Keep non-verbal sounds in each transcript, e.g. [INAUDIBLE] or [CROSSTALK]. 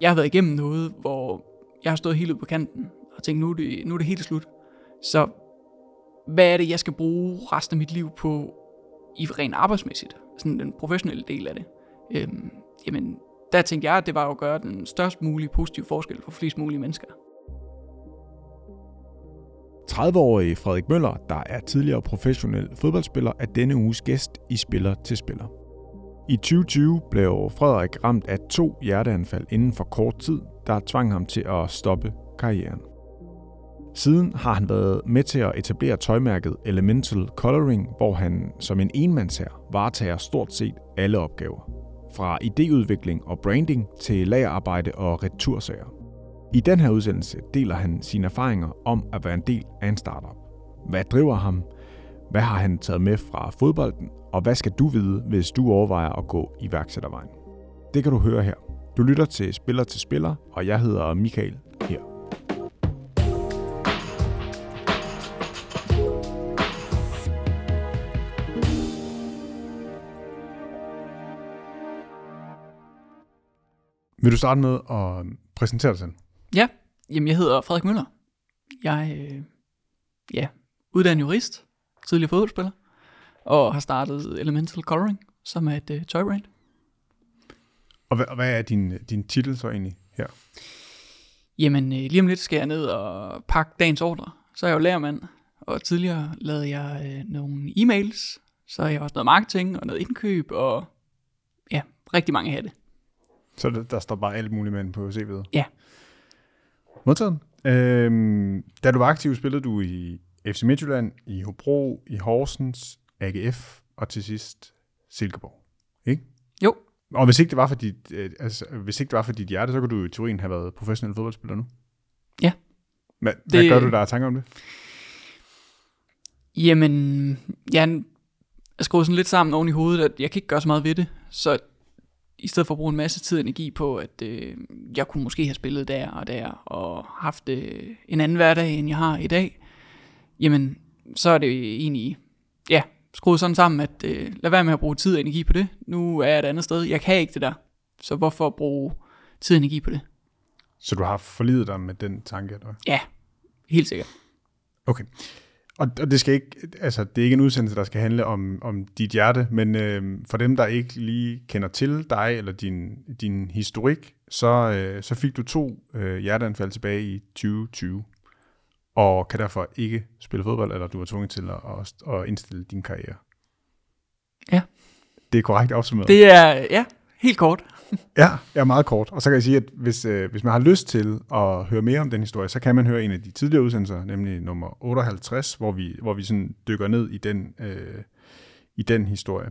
Jeg har været igennem noget, hvor jeg har stået helt ud på kanten og tænkt, nu er det, nu er det helt slut. Så hvad er det, jeg skal bruge resten af mit liv på i rent arbejdsmæssigt? Sådan den professionelle del af det. Øhm, jamen, der tænkte jeg, at det var at gøre den størst mulige positive forskel for flest mulige mennesker. 30-årige Frederik Møller, der er tidligere professionel fodboldspiller, er denne uges gæst i Spiller til Spiller. I 2020 blev Frederik ramt af to hjerteanfald inden for kort tid, der tvang ham til at stoppe karrieren. Siden har han været med til at etablere tøjmærket Elemental Coloring, hvor han som en enmandsher varetager stort set alle opgaver. Fra idéudvikling og branding til lagerarbejde og retursager. I den her udsendelse deler han sine erfaringer om at være en del af en startup. Hvad driver ham? Hvad har han taget med fra fodbolden? Og hvad skal du vide, hvis du overvejer at gå iværksættervejen? Det kan du høre her. Du lytter til Spiller til Spiller, og jeg hedder Michael her. Vil du starte med at præsentere dig selv? Ja, jamen jeg hedder Frederik Møller. Jeg øh, ja, uddannet jurist, tidligere fodboldspiller, og har startet Elemental Coloring, som er et øh, tøjbrand. Og hvad, og hvad er din, din titel så egentlig her? Jamen, øh, lige om lidt skal jeg ned og pakke dagens ordre. Så er jeg jo lærermand, og tidligere lavede jeg øh, nogle e-mails, så er jeg også noget marketing og noget indkøb, og ja, rigtig mange hatte. Så der, der står bare alt muligt med på CV'et? Ja. Modtaget. Øhm, da du var aktiv, spillede du i FC Midtjylland, i Hobro, i Horsens, AGF og til sidst Silkeborg. Ikke? Jo. Og hvis ikke det var for dit, øh, altså, hvis ikke det var for dit hjerte, så kunne du i teorien have været professionel fodboldspiller nu. Ja. Hvad, det... hvad gør du der af tanker om det? Jamen, jeg er skruet sådan lidt sammen oven i hovedet, at jeg kan ikke gøre så meget ved det. Så i stedet for at bruge en masse tid og energi på, at øh, jeg kunne måske have spillet der og der, og haft øh, en anden hverdag, end jeg har i dag, jamen, så er det egentlig, ja, skruet sådan sammen, at øh, lad være med at bruge tid og energi på det. Nu er jeg et andet sted. Jeg kan ikke det der. Så hvorfor bruge tid og energi på det? Så du har forlidet dig med den tanke? Eller? Ja, helt sikkert. Okay. Og, og det skal ikke, altså det er ikke en udsendelse, der skal handle om, om dit hjerte, men øh, for dem, der ikke lige kender til dig eller din, din historik, så, øh, så fik du to øh, hjerteanfald tilbage i 2020, og kan derfor ikke spille fodbold, eller du var tvunget til at, at, at indstille din karriere. Ja. Det er korrekt opsummeret. Det er, ja, helt kort. [LAUGHS] ja, ja, meget kort. Og så kan jeg sige, at hvis, øh, hvis man har lyst til at høre mere om den historie, så kan man høre en af de tidligere udsendelser, nemlig nummer 58, hvor vi, hvor vi sådan dykker ned i den, øh, i den historie.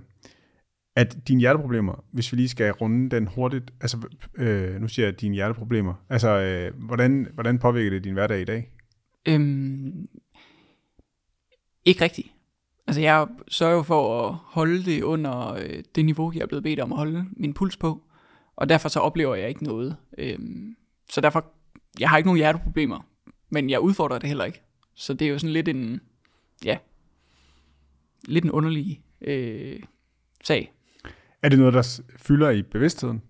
At dine hjerteproblemer, hvis vi lige skal runde den hurtigt, altså øh, nu siger jeg dine hjerteproblemer, altså øh, hvordan, hvordan påvirker det din hverdag i dag? Øhm, ikke rigtigt. Altså jeg sørger for at holde det under øh, det niveau, jeg er blevet bedt om at holde min puls på. Og derfor så oplever jeg ikke noget. Øhm, så derfor, jeg har ikke nogen hjerteproblemer, men jeg udfordrer det heller ikke. Så det er jo sådan lidt en, ja, lidt en underlig øh, sag. Er det noget, der fylder i bevidstheden?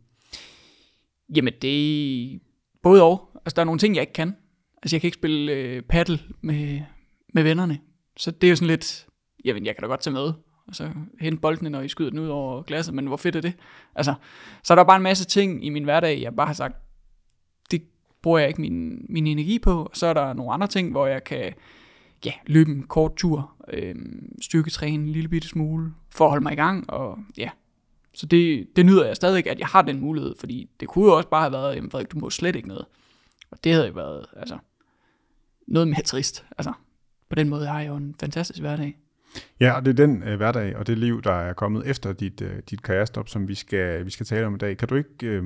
Jamen det er både og. Altså der er nogle ting, jeg ikke kan. Altså jeg kan ikke spille øh, paddle med, med vennerne. Så det er jo sådan lidt, jamen jeg kan da godt tage med og så hente boldene, når I skyder den ud over glasset, men hvor fedt er det? Altså, så er der bare en masse ting i min hverdag, jeg bare har sagt, det bruger jeg ikke min, min energi på, så er der nogle andre ting, hvor jeg kan ja, løbe en kort tur, øh, styrketræne en lille bitte smule, for at holde mig i gang, og ja, så det, det nyder jeg stadig, at jeg har den mulighed, fordi det kunne jo også bare have været, jamen Frederik, du må slet ikke noget. Og det havde jo været, altså, noget mere trist. Altså, på den måde har jeg jo en fantastisk hverdag. Ja, og det er den øh, hverdag og det liv, der er kommet efter dit, øh, dit karrierestop, som vi skal, vi skal tale om i dag. Kan du ikke øh,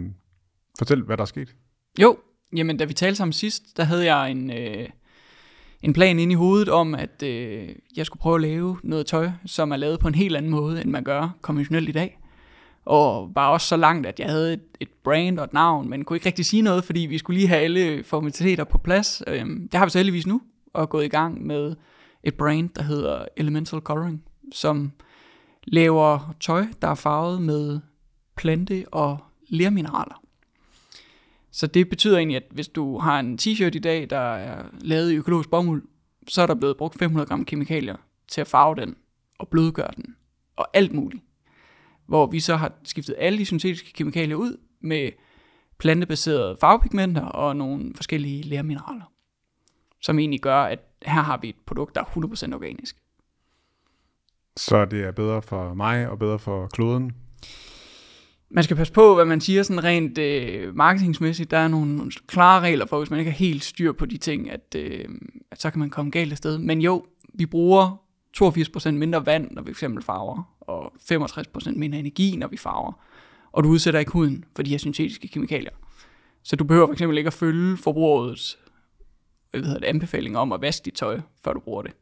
fortælle, hvad der er sket? Jo, jamen da vi talte sammen sidst, der havde jeg en, øh, en plan ind i hovedet om, at øh, jeg skulle prøve at lave noget tøj, som er lavet på en helt anden måde, end man gør konventionelt i dag. Og var også så langt, at jeg havde et, et brand og et navn, men kunne ikke rigtig sige noget, fordi vi skulle lige have alle formaliteter på plads. Øh, det har vi så heldigvis nu, og gået i gang med et brand, der hedder Elemental Coloring, som laver tøj, der er farvet med plante- og lermineraler. Så det betyder egentlig, at hvis du har en t-shirt i dag, der er lavet i økologisk bomuld, så er der blevet brugt 500 gram kemikalier til at farve den og blødgøre den og alt muligt. Hvor vi så har skiftet alle de syntetiske kemikalier ud med plantebaserede farvepigmenter og nogle forskellige lærmineraler, som egentlig gør, at her har vi et produkt, der er 100% organisk. Så det er bedre for mig og bedre for kloden? Man skal passe på, hvad man siger sådan rent øh, marketingsmæssigt. Der er nogle, nogle klare regler for, hvis man ikke har helt styr på de ting, at, øh, at så kan man komme galt afsted. Men jo, vi bruger 82% mindre vand, når vi fx farver, og 65% mindre energi, når vi farver. Og du udsætter ikke huden for de her syntetiske kemikalier. Så du behøver fx ikke at følge forbrugerets hvad hedder det, anbefaling om at vaske dit tøj, før du bruger det.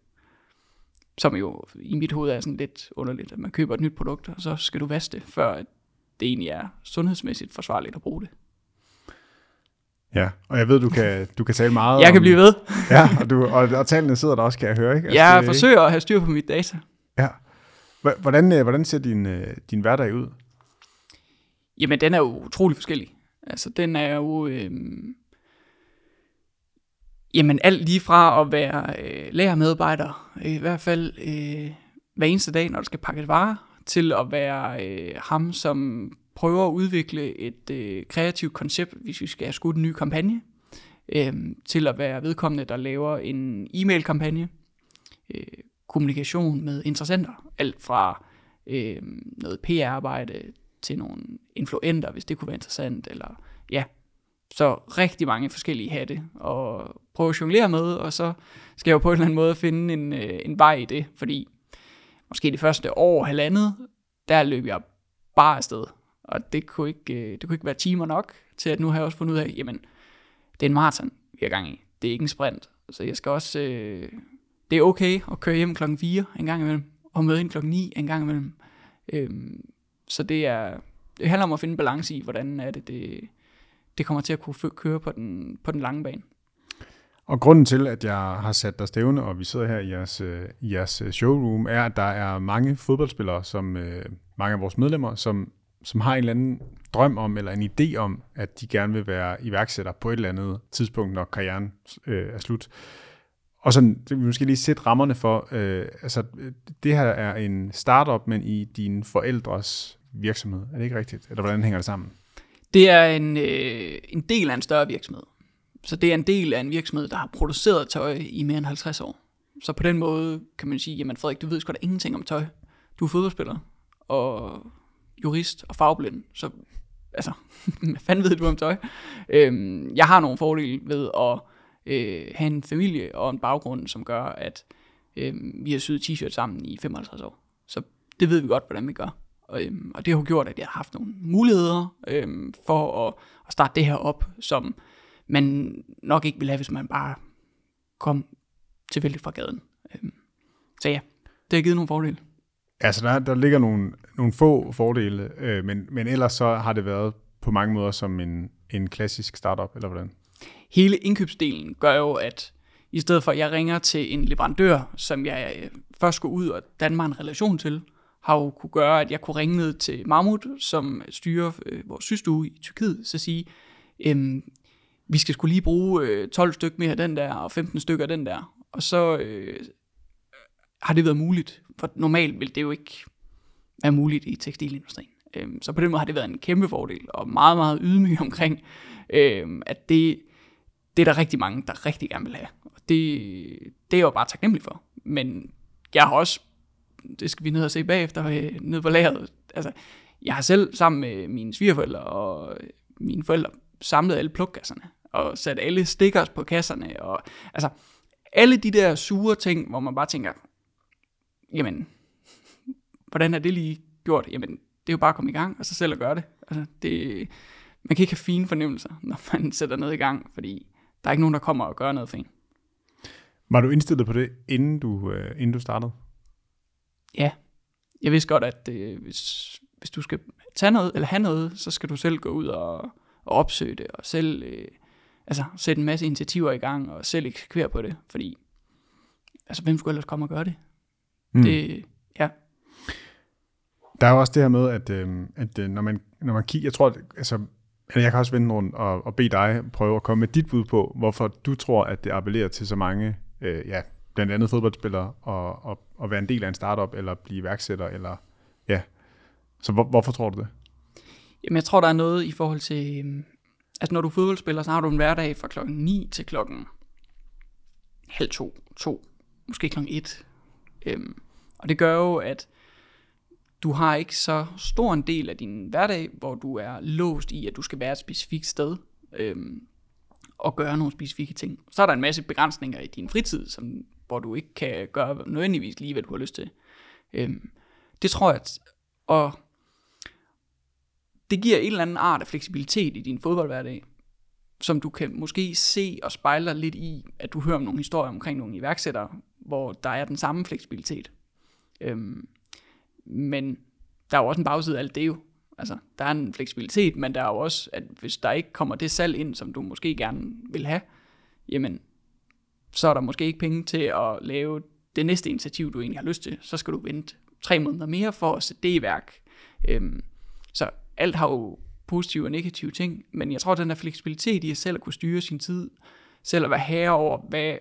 Som jo i mit hoved er sådan lidt underligt, at man køber et nyt produkt, og så skal du vaske det, før det egentlig er sundhedsmæssigt forsvarligt at bruge det. Ja, og jeg ved, du kan, du kan tale meget [LAUGHS] Jeg om, kan blive ved. [LAUGHS] ja, og, du, og, og tallene sidder der også, kan jeg høre, ikke? Altså, jeg forsøger ikke... at have styr på mit data. Ja. Hvordan, øh, hvordan ser din, øh, din hverdag ud? Jamen, den er jo utrolig forskellig. Altså, den er jo... Øh, jamen, alt lige fra at være øh, lærermedarbejder, i hvert fald øh, hver eneste dag, når der skal pakkes varer, til at være øh, ham, som prøver at udvikle et øh, kreativt koncept, hvis vi skal have skudt en ny kampagne, øh, til at være vedkommende, der laver en e-mail-kampagne, øh, kommunikation med interessenter, alt fra øh, noget PR-arbejde til nogle influenter, hvis det kunne være interessant, eller ja, så rigtig mange forskellige hatte og prøve at jonglere med, og så skal jeg jo på en eller anden måde finde en, øh, en vej i det, fordi måske det første år, halvandet, der løb jeg bare afsted. Og det kunne ikke, øh, det kunne ikke være timer nok til, at nu har jeg også fundet ud af, jamen, det er en maraton, vi er gang i. Det er ikke en sprint. Så jeg skal også, øh, det er okay at køre hjem klokken 4 en gang imellem, og møde ind klokken 9 en gang imellem. Øhm, så det er, det handler om at finde balance i, hvordan er det, det, det kommer til at kunne køre på den, på den lange bane. Og grunden til, at jeg har sat dig stævne, og vi sidder her i jeres, øh, i jeres øh, showroom, er, at der er mange fodboldspillere, som øh, mange af vores medlemmer, som, som har en eller anden drøm om, eller en idé om, at de gerne vil være iværksætter på et eller andet tidspunkt, når karrieren øh, er slut. Og sådan, det vil måske lige sætte rammerne for, øh, altså det her er en startup, men i dine forældres virksomhed. Er det ikke rigtigt? Eller hvordan hænger det sammen? Det er en, øh, en del af en større virksomhed. Så det er en del af en virksomhed, der har produceret tøj i mere end 50 år. Så på den måde kan man sige, jamen Frederik, du ved sgu da ingenting om tøj. Du er fodboldspiller og jurist og fagblind, så altså, [LAUGHS] hvad fanden ved du om tøj? Øhm, jeg har nogle fordele ved at øh, have en familie og en baggrund, som gør, at øh, vi har syet t-shirt sammen i 55 år. Så det ved vi godt, hvordan vi gør. Og, øhm, og det har gjort, at jeg har haft nogle muligheder øhm, for at, at starte det her op, som man nok ikke ville have, hvis man bare kom tilfældigt fra gaden. Øhm, så ja, det har givet nogle fordele. Altså, der, der ligger nogle, nogle få fordele, øh, men, men ellers så har det været på mange måder som en, en klassisk startup, eller hvordan? Hele indkøbsdelen gør jo, at i stedet for at jeg ringer til en leverandør, som jeg øh, først skulle ud og danne mig en relation til, har jo kunne gøre, at jeg kunne ringe ned til Mahmoud, som styrer øh, vores systue i Tyrkiet, så sige, øhm, vi skal skulle lige bruge øh, 12 stykker mere af den der, og 15 stykker af den der. Og så øh, har det været muligt, for normalt vil det jo ikke er muligt i tekstilindustrien. Øhm, så på den måde har det været en kæmpe fordel, og meget, meget ydmyg [LAUGHS] omkring, øh, at det, det er der rigtig mange, der rigtig gerne vil have. Og det, det er jeg jo bare taknemmelig for. Men jeg har også det skal vi ned og se bagefter, øh, ned på lageret. Altså, jeg har selv sammen med mine svigerforældre og mine forældre samlet alle plukkasserne, og sat alle stickers på kasserne, og altså, alle de der sure ting, hvor man bare tænker, jamen, hvordan er det lige gjort? Jamen, det er jo bare at komme i gang, og så selv at gøre det. Altså, det man kan ikke have fine fornemmelser, når [LAUGHS] man sætter noget i gang, fordi der er ikke nogen, der kommer og gør noget for en. Var du indstillet på det, inden du, øh, inden du startede? ja, jeg vidste godt, at øh, hvis, hvis du skal tage noget, eller have noget, så skal du selv gå ud og, og opsøge det, og selv øh, altså, sætte en masse initiativer i gang, og selv eksekvere på det, fordi altså, hvem skulle ellers komme og gøre det? Mm. Det, ja. Der er jo også det her med, at, øh, at øh, når, man, når man kigger, jeg tror, at, altså, jeg kan også vende rundt og, og bede dig prøve at komme med dit bud på, hvorfor du tror, at det appellerer til så mange, øh, ja, blandt andet fodboldspillere, og, og, og være en del af en startup, eller blive iværksætter, eller ja. Så hvor, hvorfor tror du det? Jamen, jeg tror, der er noget i forhold til... Øhm, altså, når du er fodboldspiller, så har du en hverdag fra klokken 9 til klokken halv to, to, måske klokken 1. Øhm, og det gør jo, at du har ikke så stor en del af din hverdag, hvor du er låst i, at du skal være et specifikt sted øhm, og gøre nogle specifikke ting. Så er der en masse begrænsninger i din fritid, som, hvor du ikke kan gøre nødvendigvis lige, hvad du har lyst til. Øhm, det tror jeg, at, og det giver en eller anden art af fleksibilitet i din fodboldhverdag, som du kan måske se og spejle lidt i, at du hører om nogle historier omkring nogle iværksættere, hvor der er den samme fleksibilitet. Øhm, men der er jo også en bagside af alt det jo. Altså, der er en fleksibilitet, men der er jo også, at hvis der ikke kommer det salg ind, som du måske gerne vil have, jamen, så er der måske ikke penge til at lave det næste initiativ, du egentlig har lyst til. Så skal du vente tre måneder mere for at sætte det i værk. Øhm, så alt har jo positive og negative ting, men jeg tror, at den der fleksibilitet i at selv at kunne styre sin tid, selv at være herre over, hvad,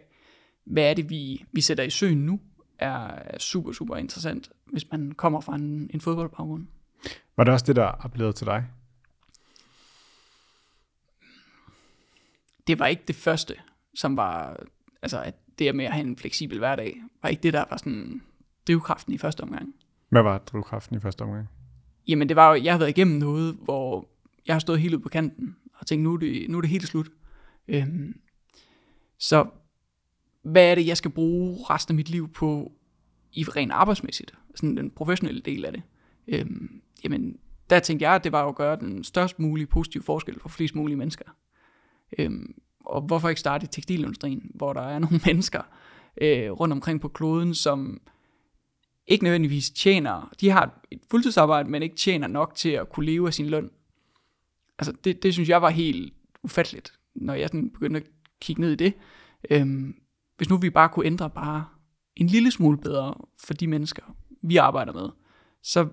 hvad er det, vi, vi sætter i søen nu, er super, super interessant, hvis man kommer fra en, en fodboldbaggrund. Var det også det, der appellerede til dig? Det var ikke det første, som var, altså at det med at have en fleksibel hverdag, var ikke det, der var sådan drivkraften i første omgang. Hvad var drivkraften i første omgang? Jamen det var jo, jeg har været igennem noget, hvor jeg har stået helt ude på kanten, og tænkt, nu er det, nu er det helt slut. Øhm, så hvad er det, jeg skal bruge resten af mit liv på, i rent arbejdsmæssigt, sådan den professionelle del af det. Øhm, jamen, der tænkte jeg, at det var at gøre den størst mulige positive forskel for flest mulige mennesker. Øhm, og hvorfor ikke starte i tekstilindustrien, hvor der er [LAUGHS] nogle mennesker øh, rundt omkring på kloden, som ikke nødvendigvis tjener, de har et fuldtidsarbejde, men ikke tjener nok til at kunne leve af sin løn. Altså det, det synes jeg var helt ufatteligt, når jeg sådan begyndte at kigge ned i det. Øhm, hvis nu vi bare kunne ændre bare en lille smule bedre for de mennesker, vi arbejder med, så,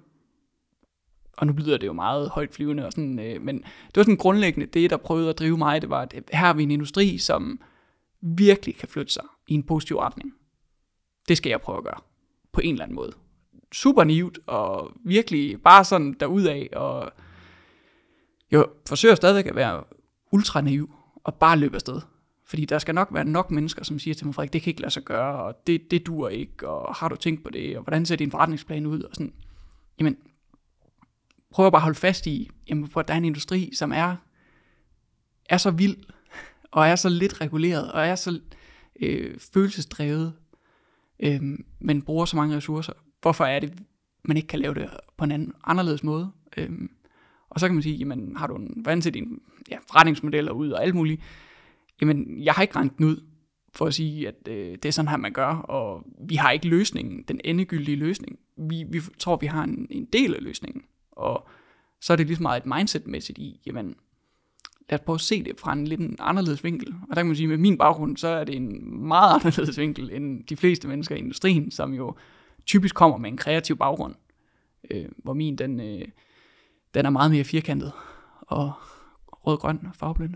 og nu lyder det jo meget højt flyvende, og sådan, øh, men det var sådan grundlæggende, det der prøvede at drive mig, det var, at her har vi en industri, som virkelig kan flytte sig i en positiv retning. Det skal jeg prøve at gøre, på en eller anden måde. Super nivt, og virkelig bare sådan derudad, og jeg forsøger stadigvæk at være ultra naiv, og bare løbe afsted. Fordi der skal nok være nok mennesker, som siger til mig, Frederik, det kan ikke lade sig gøre, og det, det dur ikke, og har du tænkt på det, og hvordan ser din forretningsplan ud, og sådan. Jamen, prøv at bare holde fast i, jamen, at der er en industri, som er, er så vild, og er så lidt reguleret, og er så øh, følelsesdrevet, øh, men bruger så mange ressourcer. Hvorfor er det, man ikke kan lave det på en anden, anderledes måde? Øh, og så kan man sige, jamen, har du en, hvordan ser din ja, forretningsmodeller ud, og alt muligt. Jamen, jeg har ikke rent den ud, for at sige, at øh, det er sådan her, man gør, og vi har ikke løsningen, den endegyldige løsning. Vi, vi tror, vi har en, en del af løsningen, og så er det ligesom meget et mindset-mæssigt i, jamen, lad os prøve at se det fra en lidt en anderledes vinkel. Og der kan man sige, at med min baggrund, så er det en meget [LAUGHS] anderledes vinkel end de fleste mennesker i industrien, som jo typisk kommer med en kreativ baggrund. Øh, hvor min, den, øh, den er meget mere firkantet og rød-grøn og farveblind.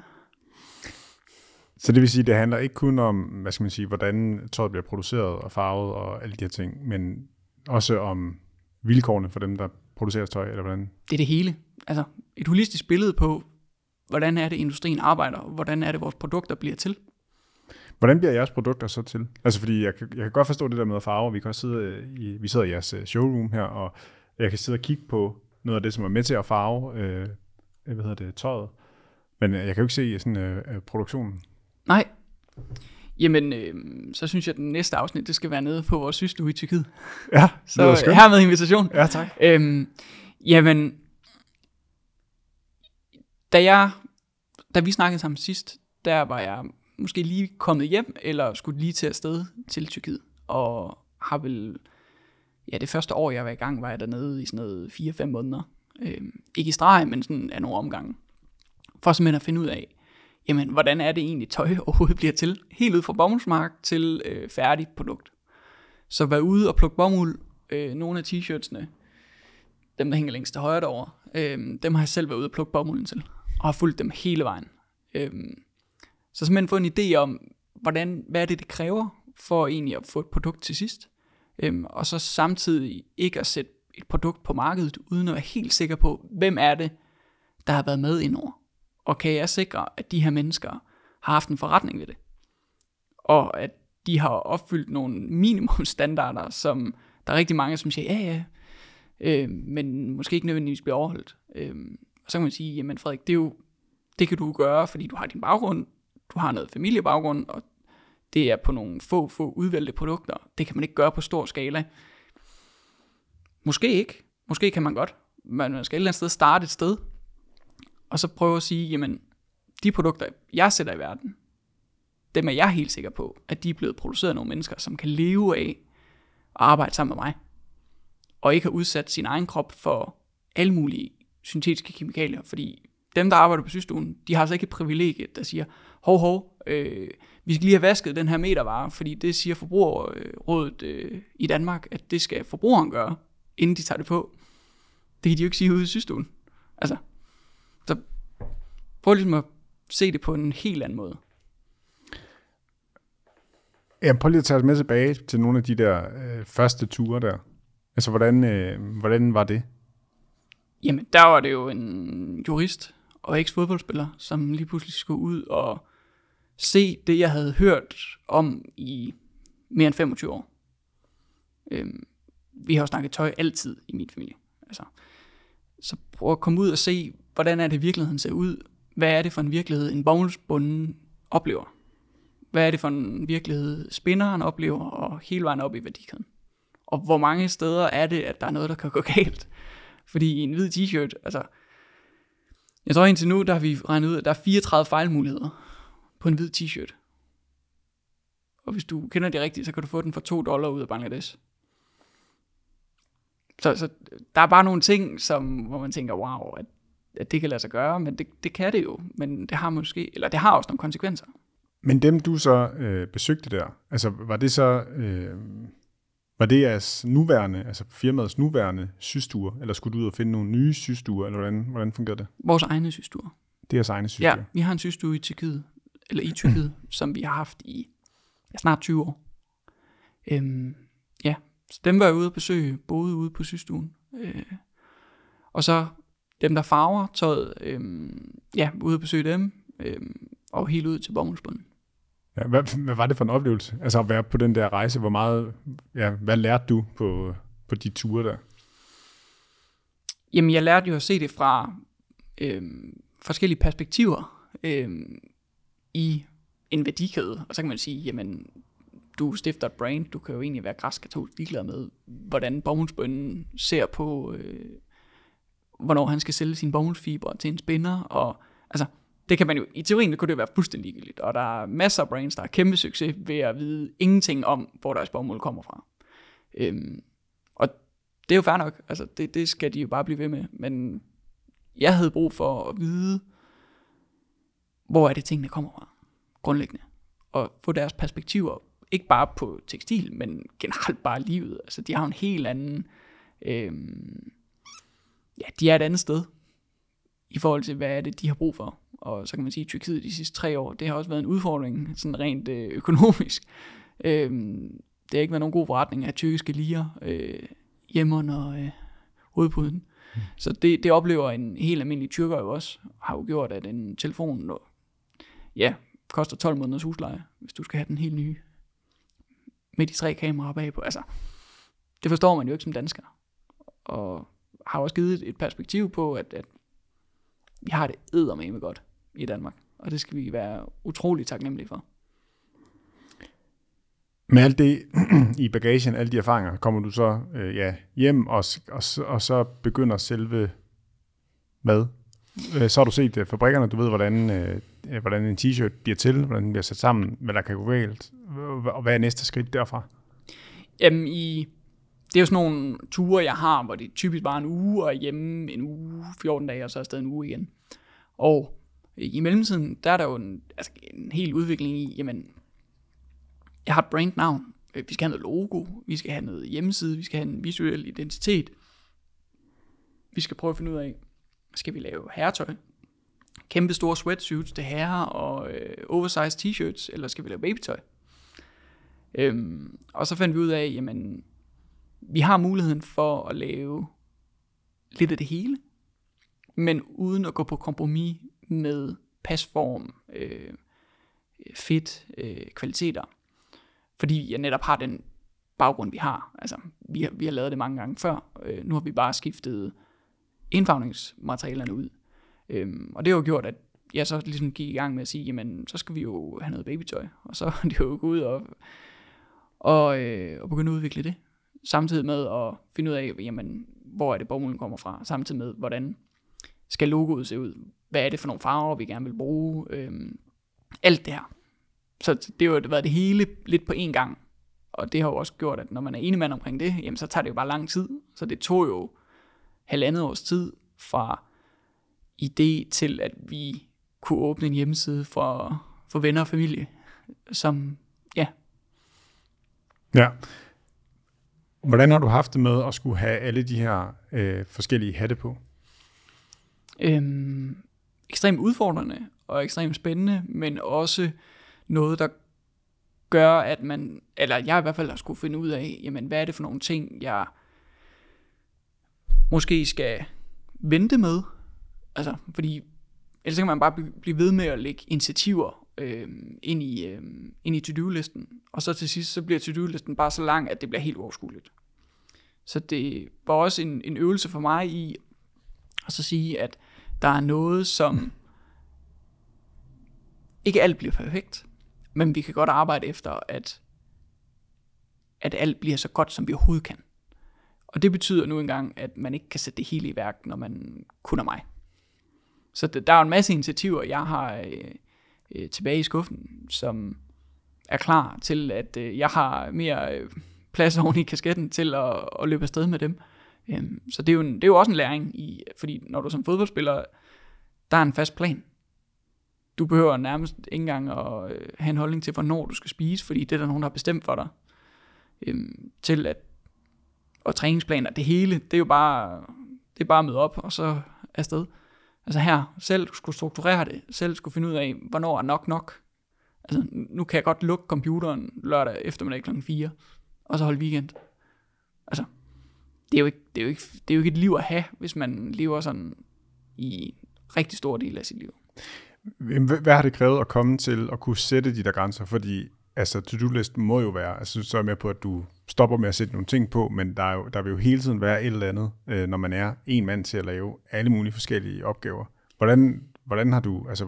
Så det vil sige, det handler ikke kun om, hvad skal man sige, hvordan tøjet bliver produceret og farvet og alle de her ting, men også om vilkårene for dem, der producerer tøj, eller hvordan? Det er det hele. Altså et holistisk billede på, hvordan er det, industrien arbejder, og hvordan er det, vores produkter bliver til. Hvordan bliver jeres produkter så til? Altså fordi jeg kan, jeg kan godt forstå det der med at farve. Vi kan også sidde i, vi sidder i jeres øh, showroom her, og jeg kan sidde og kigge på noget af det, som er med til at farve øh, hvad hedder det, tøjet. Men jeg kan jo ikke se sådan øh, produktionen. Nej. Jamen, øh, så synes jeg, at den næste afsnit, det skal være nede på vores systue i Tyrkiet. Ja, [LAUGHS] så her med invitation. Ja, tak. Øhm, jamen, da jeg, da vi snakkede sammen sidst, der var jeg måske lige kommet hjem, eller skulle lige til afsted til Tyrkiet, og har vel, ja, det første år, jeg var i gang, var jeg dernede i sådan noget 4-5 måneder. Øhm, ikke i streg, men sådan af nogle omgange. For simpelthen at finde ud af, jamen, hvordan er det egentlig tøj [LAUGHS] overhovedet bliver til? Helt ud fra bomuldsmark til øh, færdigt produkt. Så vær ude og plukke bomuld, øh, nogle af t-shirtsene, dem der hænger længst til højre derovre, øh, dem har jeg selv været ude og plukke bomulden til. og har fulgt dem hele vejen. Øh, så simpelthen få en idé om, hvordan, hvad er det, det kræver for egentlig at få et produkt til sidst. Øhm, og så samtidig ikke at sætte et produkt på markedet, uden at være helt sikker på, hvem er det, der har været med indover. Og kan jeg sikre, at de her mennesker har haft en forretning ved det. Og at de har opfyldt nogle minimumstandarder, som der er rigtig mange, som siger, ja ja, øh, men måske ikke nødvendigvis bliver overholdt. Øh, og så kan man sige, jamen Frederik, det, er jo, det kan du gøre, fordi du har din baggrund, du har noget familiebaggrund, og det er på nogle få, få udvalgte produkter. Det kan man ikke gøre på stor skala. Måske ikke. Måske kan man godt. Men man skal et eller andet sted starte et sted, og så prøve at sige, jamen, de produkter, jeg sætter i verden, dem er jeg helt sikker på, at de er blevet produceret af nogle mennesker, som kan leve af at arbejde sammen med mig, og ikke har udsat sin egen krop for alle mulige syntetiske kemikalier, fordi dem, der arbejder på systuen, de har altså ikke et privilegie, der siger, hov, hov, øh, vi skal lige have vasket den her metervare, fordi det siger forbrugerrådet øh, i Danmark, at det skal forbrugeren gøre, inden de tager det på. Det kan de jo ikke sige ude i systuen. Altså, prøv ligesom at se det på en helt anden måde. Ja, prøv lige at tage os med tilbage til nogle af de der øh, første ture der. Altså, hvordan, øh, hvordan var det? Jamen, der var det jo en jurist og eks-fodboldspiller, som lige pludselig skulle ud og se det, jeg havde hørt om i mere end 25 år. Øhm, vi har jo snakket tøj altid i min familie. Altså, så prøv at komme ud og se, hvordan er det virkeligheden ser ud. Hvad er det for en virkelighed, en bognelsbunden oplever? Hvad er det for en virkelighed, spinderen oplever, og hele vejen op i værdikæden? Og hvor mange steder er det, at der er noget, der kan gå galt? Fordi i en hvid t-shirt, altså, jeg tror indtil nu, der har vi regnet ud, at der er 34 fejlmuligheder på en hvid t-shirt. Og hvis du kender det rigtigt, så kan du få den for 2 dollar ud af Bangladesh. Så, så der er bare nogle ting, som, hvor man tænker, wow, at, at det kan lade sig gøre, men det, det kan det jo, men det har måske, eller det har også nogle konsekvenser. Men dem du så øh, besøgte der, altså var det så, øh, var det jeres nuværende, altså firmaets nuværende systuer, eller skulle du ud og finde nogle nye systuer, eller hvordan, hvordan fungerer det? Vores egne systuer. Det er jeres egne systuer? Ja, vi har en systue i Tyrkiet, eller i Tyrkiet, [CLEARS THROAT] som vi har haft i ja, snart 20 år. Øhm, ja, så dem var jeg ude at besøge, boede ude på systuen. Øh, og så dem, der farver tøjet, øh, ja, ude at besøge dem, øh, og helt ud til bomuldsbunden. Ja, hvad, hvad var det for en oplevelse? Altså at være på den der rejse, hvor meget, ja, hvad lærte du på, på de ture der? Jamen, jeg lærte jo at se det fra øh, forskellige perspektiver øh, i en værdikæde. Og så kan man sige, jamen, du stifter et brand, du kan jo egentlig være græskatolsk ligeglad med, hvordan bomuldsbønnen ser på, øh, hvornår han skal sælge sin bomuldsfiber til en spinder, og altså, det kan man jo, i teorien kunne det være fuldstændig ligegyldigt, og der er masser af brands, der har kæmpe succes ved at vide ingenting om, hvor deres bomuld kommer fra. Øhm, og det er jo fair nok, altså det, det skal de jo bare blive ved med, men jeg havde brug for at vide, hvor er det tingene kommer fra, grundlæggende, og få deres perspektiver, ikke bare på tekstil, men generelt bare livet, altså de har en helt anden, øhm, ja, de er et andet sted, i forhold til, hvad er det, de har brug for og så kan man sige, at Tyrkiet de sidste tre år, det har også været en udfordring, sådan rent øh, økonomisk. Øh, det har ikke været nogen god forretning af tyrkiske liger øh, hjemme under øh, hovedpuden. Mm. Så det, det oplever en helt almindelig tyrker jo også, har jo gjort, at en telefon ja, koster 12 måneders husleje, hvis du skal have den helt nye, med de tre kameraer bagpå. Altså, det forstår man jo ikke som dansker. Og har også givet et perspektiv på, at, at vi har det eddermame godt i Danmark. Og det skal vi være utrolig taknemmelige for. Med alt det [CLEARS THROAT] i bagagen, alle de erfaringer, kommer du så øh, ja, hjem, og, og, og så begynder selve hvad? Øh, så har du set uh, fabrikkerne, du ved, hvordan, øh, hvordan en t-shirt bliver til, hvordan den bliver sat sammen, hvad der kan gå galt, og hvad er næste skridt derfra? Jamen, i, det er jo sådan nogle ture, jeg har, hvor det typisk bare en uge, og hjemme en uge, 14 dage, og så afsted en uge igen. Og i mellemtiden, der er der jo en, altså en hel udvikling i, jamen, jeg har et brandnavn, øh, vi skal have noget logo, vi skal have noget hjemmeside, vi skal have en visuel identitet. Vi skal prøve at finde ud af, skal vi lave herretøj? kæmpe store sweatsuits til herrer og øh, oversized t-shirts, eller skal vi lave babytøj? Øhm, og så fandt vi ud af, jamen, vi har muligheden for at lave lidt af det hele, men uden at gå på kompromis med pasform, øh, fedt, øh, kvaliteter. Fordi jeg netop har den baggrund, vi har. Altså, vi har, vi har lavet det mange gange før. Øh, nu har vi bare skiftet indfagningsmaterialerne ud. Øh, og det har jo gjort, at jeg så ligesom gik i gang med at sige, jamen, så skal vi jo have noget babytøj. Og så er det jo gået ud og, og, øh, og begynde at udvikle det. Samtidig med at finde ud af, jamen, hvor er det bomulden kommer fra. Samtidig med, hvordan skal logoet se ud. Hvad er det for nogle farver, vi gerne vil bruge. Øhm, alt det her. Så det har jo været det hele lidt på én gang. Og det har jo også gjort, at når man er enig mand omkring det, jamen så tager det jo bare lang tid. Så det tog jo halvandet års tid fra idé til, at vi kunne åbne en hjemmeside for, for venner og familie, som, ja. Ja. Hvordan har du haft det med at skulle have alle de her øh, forskellige hatte på? Øhm, ekstremt udfordrende og ekstremt spændende, men også noget, der gør, at man, eller jeg i hvert fald har skulle finde ud af, jamen hvad er det for nogle ting, jeg måske skal vente med. Altså, fordi ellers kan man bare blive ved med at lægge initiativer øh, ind i, øh, ind i to-do-listen, og så til sidst, så bliver to-do-listen bare så lang, at det bliver helt overskueligt. Så det var også en, en øvelse for mig i at så sige, at der er noget, som ikke alt bliver perfekt, men vi kan godt arbejde efter, at, at alt bliver så godt, som vi overhovedet kan. Og det betyder nu engang, at man ikke kan sætte det hele i værk, når man kun er mig. Så der er en masse initiativer, jeg har øh, øh, tilbage i skuffen, som er klar til, at øh, jeg har mere øh, plads oven i kasketten til at, at løbe afsted med dem. Øhm, så det er, jo en, det er jo også en læring, i, fordi når du som fodboldspiller, der er en fast plan. Du behøver nærmest ikke engang at øh, have en holdning til, hvornår du skal spise, fordi det er der nogen, der har bestemt for dig. Øhm, til at, og træningsplaner, det hele, det er jo bare, det er bare at møde op, og så afsted. Altså her, selv skulle strukturere det, selv skulle finde ud af, hvornår er nok nok. Altså, nu kan jeg godt lukke computeren lørdag eftermiddag kl. 4, og så holde weekend. Altså, det er, jo ikke, det, er jo ikke, det er jo ikke et liv at have, hvis man lever sådan i rigtig stor del af sit liv. Hvad har det krævet at komme til at kunne sætte de der grænser? Fordi altså, to-do-list må jo være, altså så er jeg med på, at du stopper med at sætte nogle ting på, men der, er jo, der vil jo hele tiden være et eller andet, øh, når man er en mand til at lave alle mulige forskellige opgaver. Hvordan, hvordan har du, altså,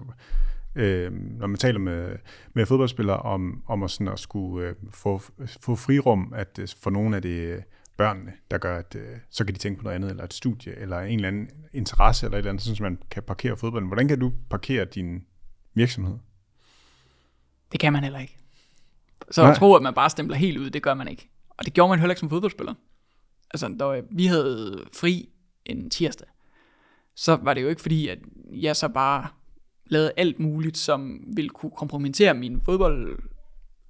øh, når man taler med, med fodboldspillere om, om at, sådan at skulle øh, få, få frirum, at øh, for nogle af det øh, børnene, der gør, at øh, så kan de tænke på noget andet, eller et studie, eller en eller anden interesse, eller et eller andet, sådan, så man kan parkere fodbolden. Hvordan kan du parkere din virksomhed? Det kan man heller ikke. Så Nej. at tro, at man bare stempler helt ud, det gør man ikke. Og det gjorde man heller ikke som fodboldspiller. Altså, da vi havde fri en tirsdag, så var det jo ikke fordi, at jeg så bare lavede alt muligt, som ville kunne kompromittere min fodbold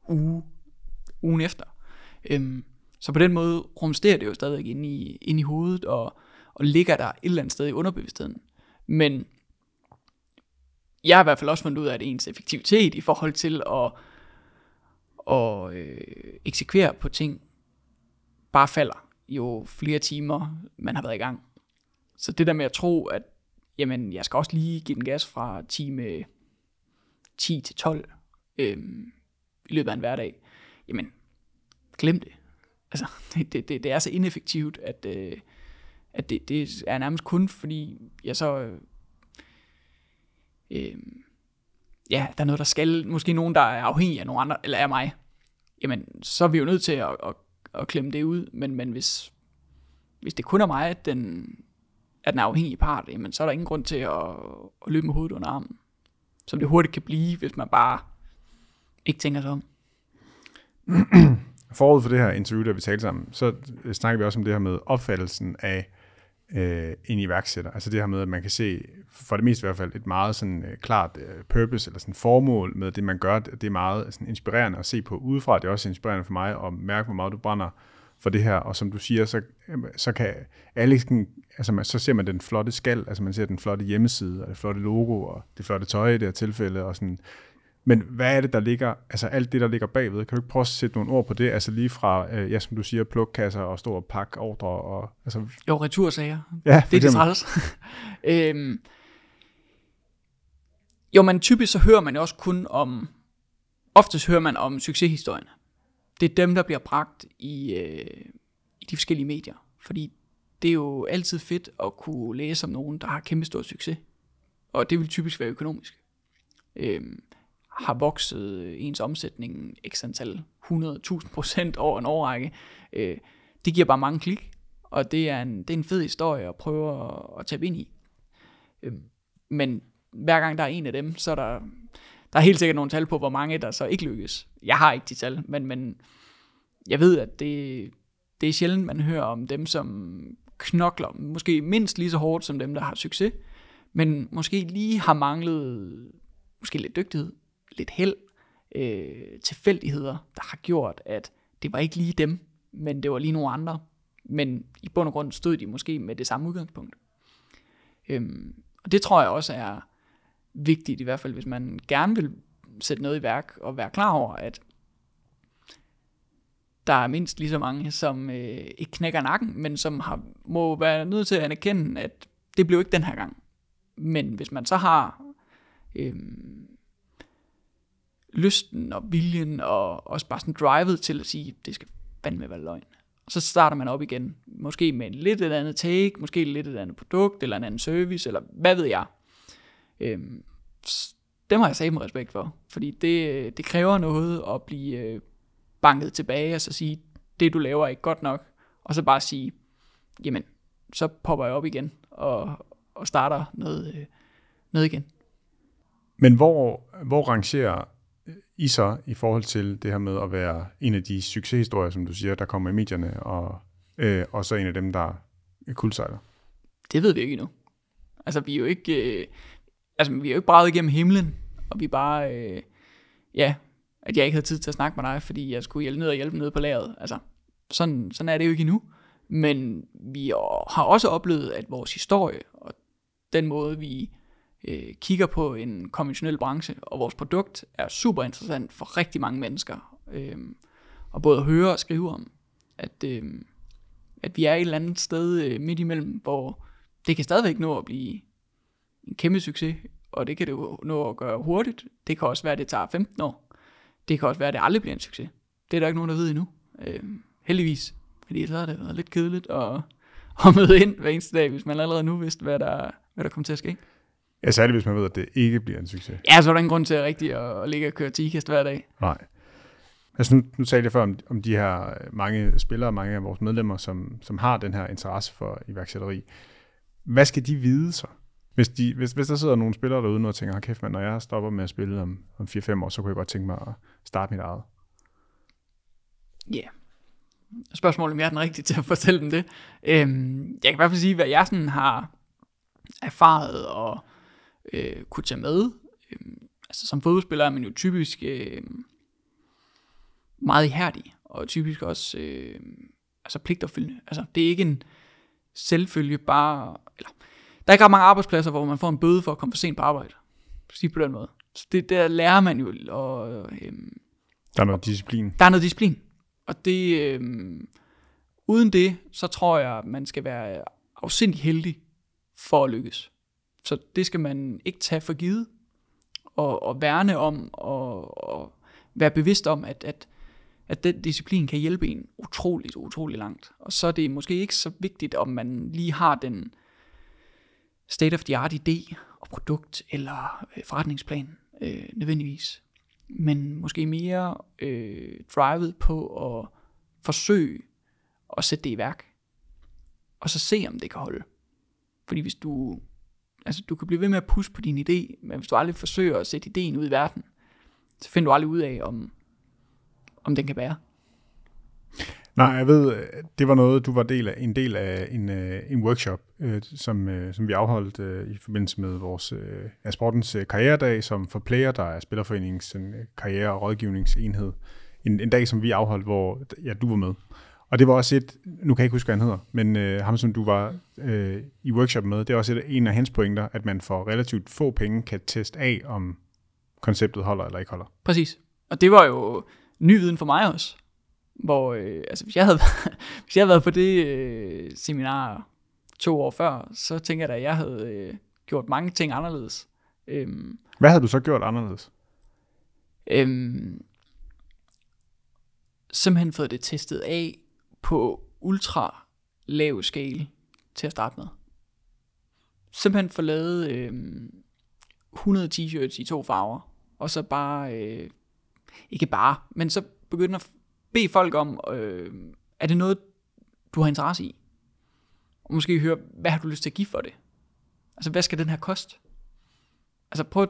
uge, ugen efter. Øhm, så på den måde rumsterer det jo stadig inde i, inde i hovedet, og, og ligger der et eller andet sted i underbevidstheden. Men jeg har i hvert fald også fundet ud af, at ens effektivitet i forhold til at, og øh, eksekvere på ting, bare falder jo flere timer, man har været i gang. Så det der med at tro, at jamen, jeg skal også lige give den gas fra time 10 til 12 øh, i løbet af en hverdag, jamen, glem det. Altså, det, [LAUGHS] det, det, det er så ineffektivt, at, øh, at det, det er nærmest kun fordi, jeg så... Øh, øh, ja, der er noget, der skal... Måske nogen, der er afhængig af nogen andre, eller af mig. Jamen, så er vi jo nødt til at, at, at klemme det ud. Men, men hvis, hvis det kun er mig, at den, at den er afhængige part, jamen, så er der ingen grund til at, at løbe med hovedet under armen. Som det hurtigt kan blive, hvis man bare ikke tænker sig om. [CLEARS THROAT] forud for det her interview, der vi talte sammen, så øh, snakker vi også om det her med opfattelsen af øh, en iværksætter. Altså det her med, at man kan se, for det meste i hvert fald, et meget sådan øh, klart øh, purpose, eller sådan formål med det, man gør. Det er meget sådan inspirerende at se på udefra. Det er også inspirerende for mig at mærke, hvor meget du brænder for det her, og som du siger, så, så kan alle, altså man, så ser man den flotte skal, altså man ser den flotte hjemmeside, og det flotte logo, og det flotte tøj i det her tilfælde, og sådan, men hvad er det, der ligger, altså alt det, der ligger bagved? Kan du ikke prøve at sætte nogle ord på det? Altså lige fra, øh, ja, som du siger, plukkasser og stå og pakke ordre og... Altså... Jo, retursager. Ja, det er det træls. [LAUGHS] øhm, jo, men typisk så hører man jo også kun om, oftest hører man om succeshistorierne. Det er dem, der bliver bragt i, øh, i de forskellige medier. Fordi det er jo altid fedt at kunne læse om nogen, der har kæmpe stor succes. Og det vil typisk være økonomisk. Øhm, har vokset øh, ens omsætning x antal 100.000 procent over en årrække. Øh, det giver bare mange klik, og det er en, det er en fed historie at prøve at, at tabe ind i. Øh, men hver gang der er en af dem, så er der, der er helt sikkert nogle tal på, hvor mange der så ikke lykkes. Jeg har ikke de tal, men, men jeg ved, at det, det er sjældent, man hører om dem, som knokler, måske mindst lige så hårdt som dem, der har succes, men måske lige har manglet måske lidt dygtighed, lidt held, øh, tilfældigheder, der har gjort, at det var ikke lige dem, men det var lige nogle andre. Men i bund og grund stod de måske med det samme udgangspunkt. Øhm, og det tror jeg også er vigtigt, i hvert fald hvis man gerne vil sætte noget i værk, og være klar over, at der er mindst lige så mange, som øh, ikke knækker nakken, men som har, må være nødt til at anerkende, at det blev ikke den her gang. Men hvis man så har øh, lysten og viljen og også bare sådan drivet til at sige, det skal fandme være løgn. Og så starter man op igen, måske med en lidt et andet take, måske lidt et andet produkt, eller en anden service, eller hvad ved jeg. Øhm, det må jeg sige med respekt for, fordi det, det kræver noget at blive øh, banket tilbage, og så sige, det du laver er ikke godt nok, og så bare sige, jamen, så popper jeg op igen, og, og starter noget, øh, noget igen. Men hvor, hvor rangerer i så i forhold til det her med at være en af de succeshistorier, som du siger, der kommer i medierne, og, øh, og så en af dem, der er kuldsejler? Det ved vi ikke endnu. Altså, vi er jo ikke, øh, altså, vi er jo ikke braget igennem himlen, og vi bare, øh, ja, at jeg ikke havde tid til at snakke med dig, fordi jeg skulle hjælpe ned og hjælpe ned på lageret. Altså, sådan, sådan er det jo ikke endnu. Men vi har også oplevet, at vores historie og den måde, vi øh, kigger på en konventionel branche, og vores produkt er super interessant for rigtig mange mennesker. Øh, og både at høre og skrive om, at, øh, at vi er et eller andet sted øh, midt imellem, hvor det kan stadigvæk nå at blive en kæmpe succes, og det kan det jo nå at gøre hurtigt. Det kan også være, at det tager 15 år. Det kan også være, at det aldrig bliver en succes. Det er der ikke nogen, der ved endnu. Øh, heldigvis. Fordi så har det været lidt kedeligt at, [LAUGHS] at møde ind hver eneste dag, hvis man allerede nu vidste, hvad der, hvad der kommer til at ske. Ja, særligt hvis man ved, at det ikke bliver en succes. Ja, så er der ingen grund til at rigtig at, at ligge og køre tikast hver dag. Nej. Altså nu, nu talte jeg før om, om de her mange spillere, mange af vores medlemmer, som, som har den her interesse for iværksætteri. Hvad skal de vide så? Hvis, de, hvis, hvis der sidder nogle spillere derude og tænker, kæft man, når jeg stopper med at spille om, om 4-5 år, så kunne jeg godt tænke mig at starte mit eget. Ja. Yeah. Spørgsmålet om jeg er den rigtige til at fortælle dem det. Øhm, jeg kan i hvert fald sige, hvad jeg sådan har erfaret og øh, kunne tage med. Øhm, altså som fodboldspiller er man jo typisk øh, meget ihærdig, og typisk også øh, altså pligtopfyldende. Altså det er ikke en selvfølge bare, eller der er ikke ret mange arbejdspladser, hvor man får en bøde for at komme for sent på arbejde. Sige på den måde. Så det der lærer man jo. Og, øh, der er noget disciplin. Der er noget disciplin. Og det, øh, uden det, så tror jeg, man skal være afsindig heldig for at lykkes. Så det skal man ikke tage for givet, og, og værne om, og, og være bevidst om, at, at, at den disciplin kan hjælpe en utroligt, utroligt langt. Og så er det måske ikke så vigtigt, om man lige har den state of the art idé og produkt eller øh, forretningsplan øh, nødvendigvis. Men måske mere øh, drivet på at forsøge at sætte det i værk. Og så se, om det kan holde. Fordi hvis du Altså, du kan blive ved med at pusse på din idé, men hvis du aldrig forsøger at sætte ideen ud i verden, så finder du aldrig ud af, om, om den kan bære. Nej, jeg ved, det var noget, du var del af, en del af en, øh, en workshop, øh, som, øh, som vi afholdt øh, i forbindelse med vores øh, sportens øh, karrieredag, som for player, der er Spillerforeningens øh, karriere- og rådgivningsenhed. En, en dag, som vi afholdt, hvor ja, du var med. Og det var også et, nu kan jeg ikke huske, hvad han hedder, men øh, ham, som du var øh, i workshop med, det er også et, en af hans pointer, at man for relativt få penge kan teste af, om konceptet holder eller ikke holder. Præcis. Og det var jo ny viden for mig også. Hvor, øh, altså hvis jeg havde, [LAUGHS] hvis jeg havde været på det øh, seminar to år før, så tænker jeg da, at jeg havde øh, gjort mange ting anderledes. Øhm, Hvad havde du så gjort anderledes? øhm, simpelthen fået det testet af på ultra lav skala til at starte med. Simpelthen få lavet øhm, 100 t-shirts i to farver, og så bare, øh, ikke bare, men så begynde at bede folk om, øh, er det noget, du har interesse i? Og måske høre, hvad har du lyst til at give for det? Altså, hvad skal den her koste? Altså, prøv at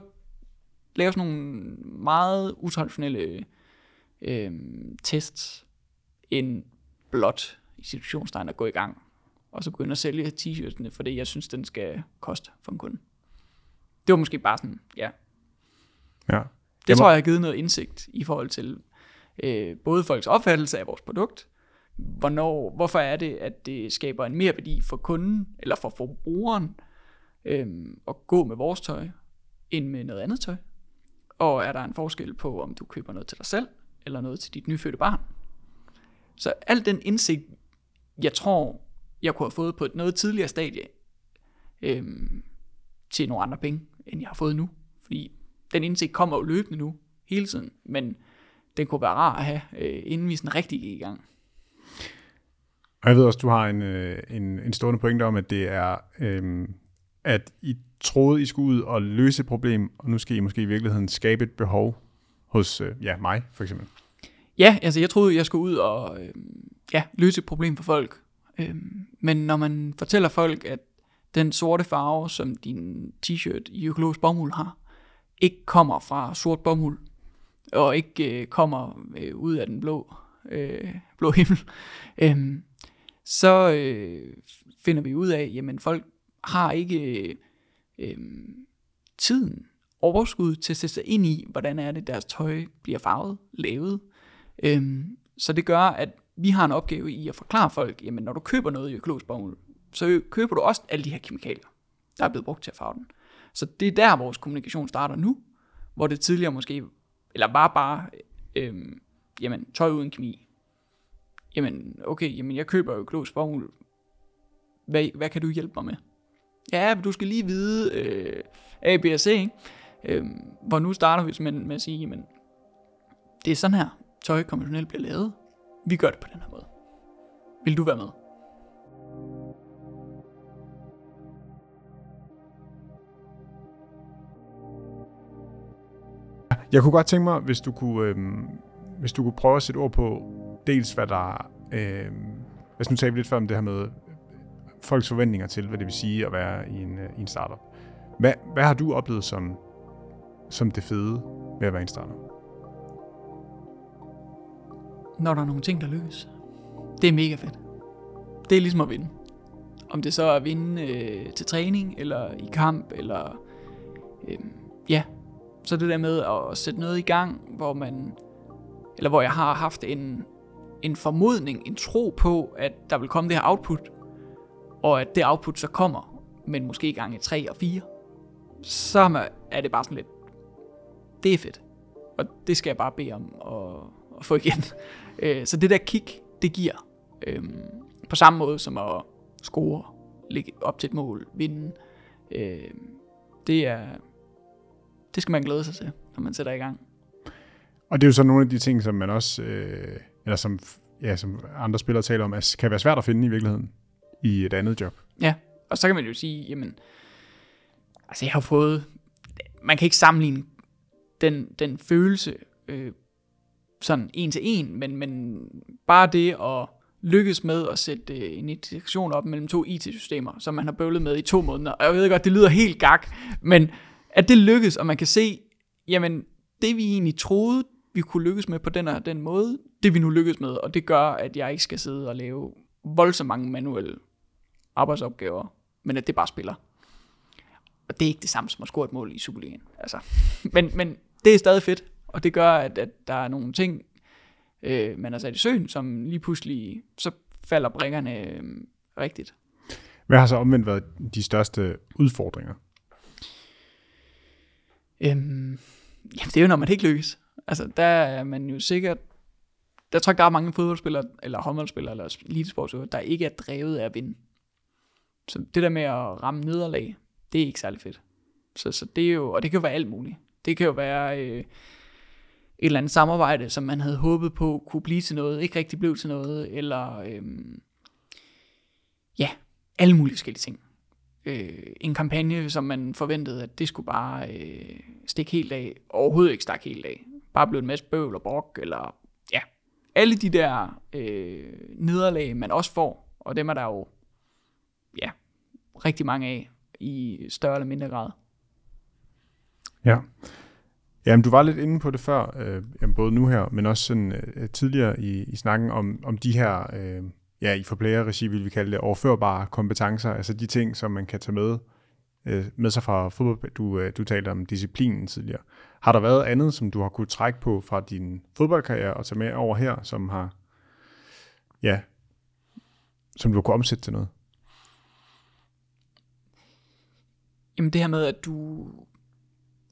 lave sådan nogle meget utraditionelle øh, tests, end blot i situationstegn at gå i gang, og så begynde at sælge t-shirtsene, for det, jeg synes, den skal koste for en kunde. Det var måske bare sådan, ja, Ja. det Jeg må- tror jeg har givet noget indsigt i forhold til øh, både folks opfattelse af vores produkt, hvornår, hvorfor er det, at det skaber en mere værdi for kunden, eller for forbrugeren, øh, at gå med vores tøj, end med noget andet tøj. Og er der en forskel på, om du køber noget til dig selv, eller noget til dit nyfødte barn. Så al den indsigt, jeg tror, jeg kunne have fået på et noget tidligere stadie, øh, til nogle andre penge, end jeg har fået nu. Fordi den indsigt kommer jo løbende nu, hele tiden, men den kunne være rar at have, øh, inden vi sådan rigtig gik i gang. Og jeg ved også, du har en, øh, en, en stående pointe om, at det er, øh, at I troede, I skulle ud og løse et problem, og nu skal I måske i virkeligheden skabe et behov hos øh, ja, mig, for eksempel. Ja, altså jeg troede, jeg skulle ud og øh, ja, løse et problem for folk. Øh, men når man fortæller folk, at den sorte farve, som din t-shirt i økologisk bomuld har, ikke kommer fra sort bomuld, og ikke øh, kommer øh, ud af den blå, øh, blå himmel, øh, så øh, finder vi ud af, jamen folk har ikke øh, øhm, tiden, overskud til at sætte sig ind i, hvordan er det, deres tøj bliver farvet, lavet. Øh, så det gør, at vi har en opgave i at forklare folk, jamen når du køber noget i økologisk bomuld, så køber du også alle de her kemikalier, der er blevet brugt til at farve den. Så det er der, vores kommunikation starter nu, hvor det tidligere måske, eller var bare, øh, jamen tøj uden kemi. Jamen okay, jamen jeg køber økologisk bomuld, hvad, hvad kan du hjælpe mig med? Ja, men du skal lige vide øh, A, B og C, ikke? Øh, hvor nu starter vi med, med at sige, jamen, det er sådan her, tøj konventionelt bliver lavet. Vi gør det på den her måde. Vil du være med? Jeg kunne godt tænke mig, hvis du kunne, øh, hvis du kunne prøve at sætte ord på, dels hvad der... Øh, altså nu talte vi lidt før om det her med øh, folks forventninger til, hvad det vil sige at være i en, øh, i en startup. Hvad, hvad har du oplevet som, som det fede ved at være en startup? Når der er nogle ting, der lykkes. Det er mega fedt. Det er ligesom at vinde. Om det så er at vinde øh, til træning, eller i kamp, eller... Øh, ja, så det der med at sætte noget i gang, hvor man... Eller hvor jeg har haft en, en formodning, en tro på, at der vil komme det her output, og at det output så kommer, men måske gange 3 og 4, så er det bare sådan lidt, det er fedt. Og det skal jeg bare bede om at, at få igen. [LAUGHS] Øh, så det der kick, det giver. Øhm, på samme måde som at score, ligge op til et mål, vinde. Øhm, det er, det skal man glæde sig til, når man sætter i gang. Og det er jo så nogle af de ting, som man også, øh, eller som, ja, som andre spillere taler om, at kan være svært at finde i virkeligheden i et andet job. Ja, og så kan man jo sige, jamen, altså jeg har fået, man kan ikke sammenligne den, den følelse øh, sådan en til en, men, men bare det at lykkes med at sætte øh, en integration op mellem to IT-systemer, som man har bøvlet med i to måneder. Og jeg ved godt, det lyder helt gak, men at det lykkes, og man kan se, jamen, det vi egentlig troede, vi kunne lykkes med på den og den måde, det vi nu lykkes med, og det gør, at jeg ikke skal sidde og lave voldsomt mange manuelle arbejdsopgaver, men at det bare spiller. Og det er ikke det samme som at score et mål i Superligaen. Altså. [LAUGHS] Men, men det er stadig fedt, og det gør, at, at der er nogle ting, øh, man har sat i søen, som lige pludselig, så falder brækkerne øh, rigtigt. Hvad har så omvendt været de største udfordringer? Øhm, jamen, det er jo, når man ikke lykkes. Altså, der er man jo sikkert... Der tror jeg, der er mange fodboldspillere, eller håndboldspillere, eller elitesportsøver, der ikke er drevet af at vinde. Så det der med at ramme nederlag, det er ikke særlig fedt. Så, så det er jo, og det kan jo være alt muligt. Det kan jo være øh, et eller andet samarbejde, som man havde håbet på kunne blive til noget, ikke rigtig blev til noget, eller øh, ja, alle mulige forskellige ting. Øh, en kampagne, som man forventede, at det skulle bare øh, stikke helt af, overhovedet ikke stak helt af. Bare blev en masse bøvl og brok, eller ja, alle de der øh, nederlag, man også får, og dem er der jo ja, rigtig mange af i større eller mindre grad. Ja. Jamen, du var lidt inde på det før, øh, både nu her, men også sådan, øh, tidligere i, i snakken om, om de her, øh, ja, i forplægerregi vil vi kalde det, overførbare kompetencer, altså de ting, som man kan tage med, øh, med sig fra fodbold. Du, øh, du talte om disciplinen tidligere. Har der været andet, som du har kunne trække på fra din fodboldkarriere og tage med over her, som har, ja, som du kunne omsætte til noget? Jamen det her med, at du...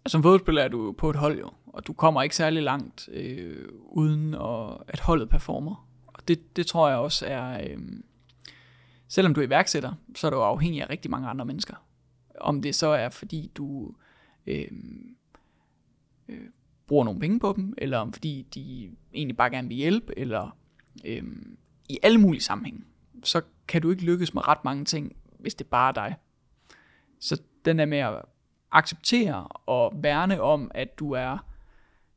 Altså som fodboldspiller er du på et hold jo, og du kommer ikke særlig langt, øh, uden at, at holdet performer. Og det, det tror jeg også er... Øh, selvom du er iværksætter, så er du afhængig af rigtig mange andre mennesker. Om det så er, fordi du øh, øh, bruger nogle penge på dem, eller om fordi de egentlig bare gerne vil hjælpe, eller øh, i alle mulige sammenhænge, så kan du ikke lykkes med ret mange ting, hvis det bare er dig. Så den er med at acceptere og værne om, at du er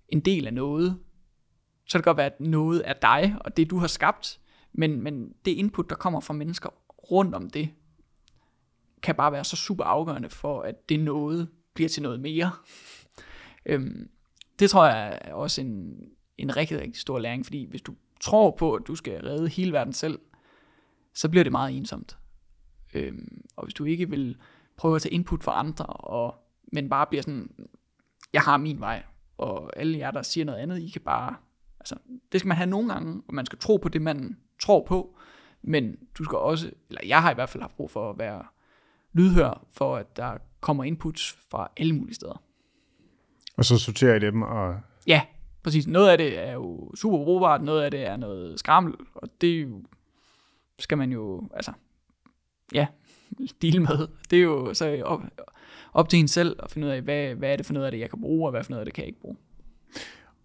en del af noget. Så kan det godt være, at noget er dig, og det du har skabt, men, men det input, der kommer fra mennesker rundt om det, kan bare være så super afgørende for, at det noget bliver til noget mere. øhm, det tror jeg er også en, en rigtig, rigtig stor læring, fordi hvis du tror på, at du skal redde hele verden selv, så bliver det meget ensomt. Øhm, og hvis du ikke vil prøve at tage input fra andre, og, men bare bliver sådan, jeg har min vej, og alle jer, der siger noget andet, I kan bare, altså, det skal man have nogle gange, og man skal tro på det, man tror på, men du skal også, eller jeg har i hvert fald haft brug for at være lydhør, for at der kommer inputs fra alle mulige steder. Og så sorterer I dem og... Ja, præcis. Noget af det er jo super brugbart, noget af det er noget skrammel, og det jo, skal man jo, altså, ja, deal med. Det er jo så op, op til en selv at finde ud af, hvad, hvad er det for noget af det, jeg kan bruge, og hvad for noget af det kan jeg ikke bruge.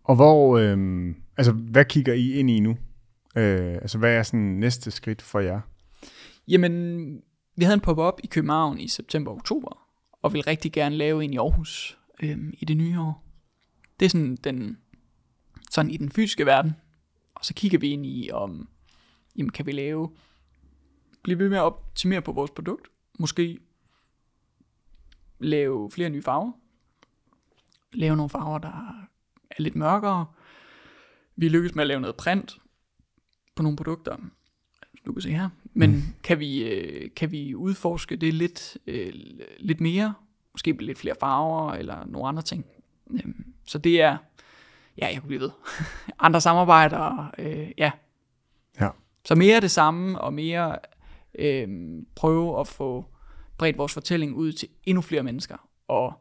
Og hvor, øh, altså, hvad kigger I ind i nu? Øh, altså, hvad er sådan næste skridt for jer? Jamen, vi havde en pop-up i København i september-oktober, og vil rigtig gerne lave en i Aarhus øh, i det nye år. Det er sådan, den, sådan i den fysiske verden. Og så kigger vi ind i, om jamen, kan vi lave, blive ved med at optimere på vores produkt. Måske lave flere nye farver. Lave nogle farver, der er lidt mørkere. Vi lykkes med at lave noget print på nogle produkter. Du kan se her. Men mm. kan, vi, øh, kan vi udforske det lidt, øh, lidt mere? Måske lidt flere farver eller nogle andre ting. Øhm, så det er, ja, jeg kunne blive ved. [LAUGHS] andre samarbejder, øh, ja. Ja. Så mere af det samme, og mere øh, prøve at få bredt vores fortælling ud til endnu flere mennesker. Og